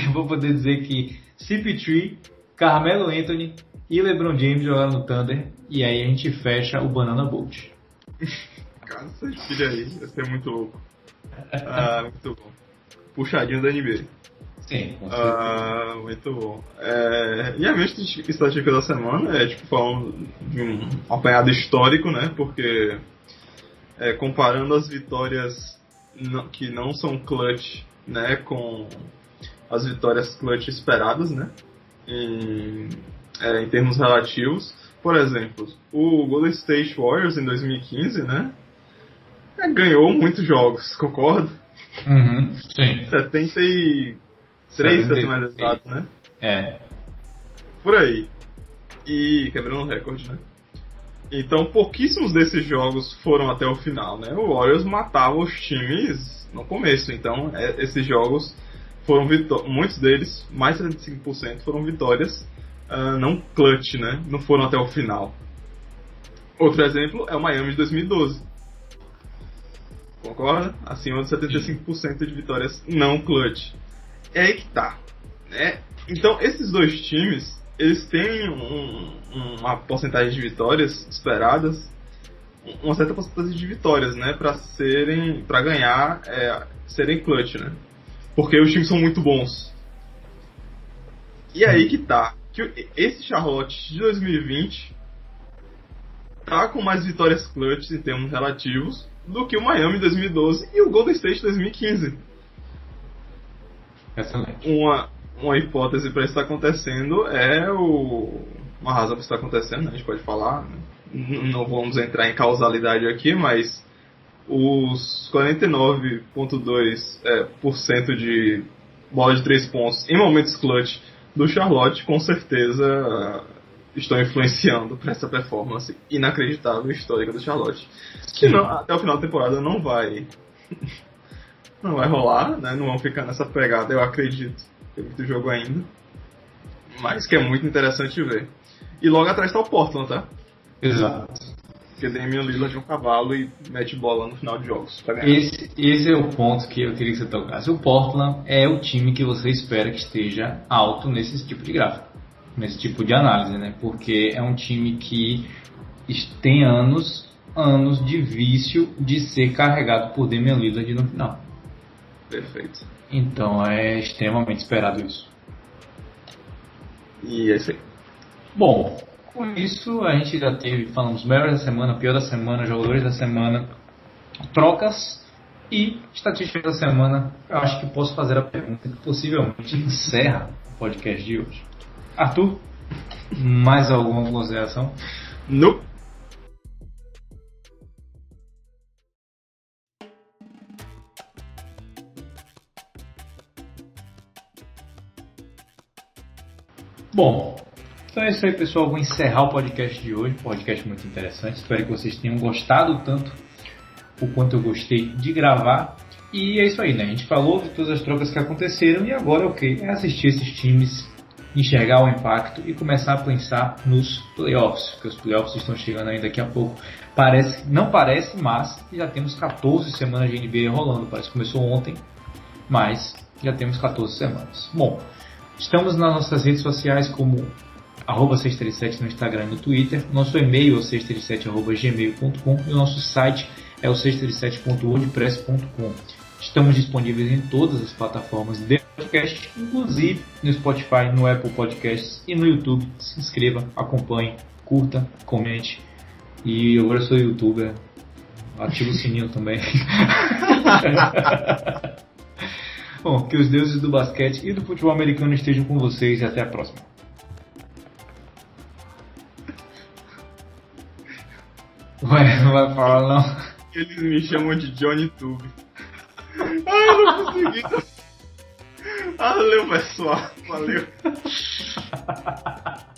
eu vou poder dizer que CP3, Carmelo Anthony e LeBron James jogaram no Thunder e aí a gente fecha o Banana Boat. Cara, essa filha aí vai ser muito louco. ah, muito bom. Puxadinho da NBA. Sim, com Ah, muito bom. É, e a minha estatística da semana é tipo falando de um apanhado histórico, né? Porque é, comparando as vitórias não- que não são clutch, né, com as vitórias clutch esperadas, né? Em, é, em termos relativos. Por exemplo, o Golden State Warriors em 2015, né? é, ganhou muitos jogos, concorda? Uhum, sim. 73, pra ser mais exato, né? É. Por aí. E quebrando o recorde, né? Então, pouquíssimos desses jogos foram até o final, né? O Warriors matava os times no começo, então é, esses jogos foram vitó- muitos deles, mais de 75% foram vitórias ah, não clutch, né? Não foram até o final. Outro exemplo é o Miami de 2012. Concorda? Acima de 75% de vitórias não clutch. É aí que tá. Né? Então, esses dois times, eles têm um- uma porcentagem de vitórias esperadas, uma certa porcentagem de vitórias, né, para serem, para ganhar, é, serem clutch, né? Porque os times são muito bons. E aí que tá, que esse Charlotte de 2020 tá com mais vitórias clutch em termos relativos do que o Miami 2012 e o Golden State 2015 Excelente. uma, uma hipótese para isso estar acontecendo é o. Uma razão para isso estar acontecendo, né? a gente pode falar. né? N- Não vamos entrar em causalidade aqui, mas os 49,2% é, por cento de bola de três pontos em momentos clutch do Charlotte com certeza estão influenciando para essa performance inacreditável e histórica do Charlotte. Que não, até o final da temporada não vai não vai rolar, né? Não vão ficar nessa pegada, eu acredito. Tem muito jogo ainda. Mas que é muito interessante ver. E logo atrás tá o Portland, tá? Exato. Porque Damian Lillard é um cavalo e mete bola no final de jogos. Ganhar. Esse, esse é o ponto que eu queria que você tocasse. O Portland é o time que você espera que esteja alto nesse tipo de gráfico, nesse tipo de análise, né? Porque é um time que tem anos, anos de vício de ser carregado por Damian Lillard no final. Perfeito. Então é extremamente esperado isso. E é isso aí. Bom, com isso a gente já teve, falamos melhor da semana, pior da semana, jogadores da semana, trocas e estatísticas da semana. Eu acho que posso fazer a pergunta que possivelmente encerra o podcast de hoje. Arthur, mais alguma consideração? No. Bom, então é isso aí, pessoal. Vou encerrar o podcast de hoje. Podcast muito interessante. Espero que vocês tenham gostado tanto o quanto eu gostei de gravar. E é isso aí, né? A gente falou de todas as trocas que aconteceram e agora é o que? É assistir esses times, enxergar o impacto e começar a pensar nos playoffs, porque os playoffs estão chegando aí daqui a pouco. Parece, não parece, mas já temos 14 semanas de NBA rolando. Parece que começou ontem, mas já temos 14 semanas. Bom, Estamos nas nossas redes sociais como arroba 637 no Instagram e no Twitter. Nosso e-mail é o 637.gmail.com e o nosso site é o 637.wordpress.com. Estamos disponíveis em todas as plataformas de podcast, inclusive no Spotify, no Apple Podcasts e no YouTube. Se inscreva, acompanhe, curta, comente. E agora eu sou youtuber. Ativa o sininho também. Bom, que os deuses do basquete e do futebol americano estejam com vocês e até a próxima. Ué, não vai falar não. Eles me chamam de Johnny Tube. Ai, eu não consegui. Valeu, pessoal. Valeu.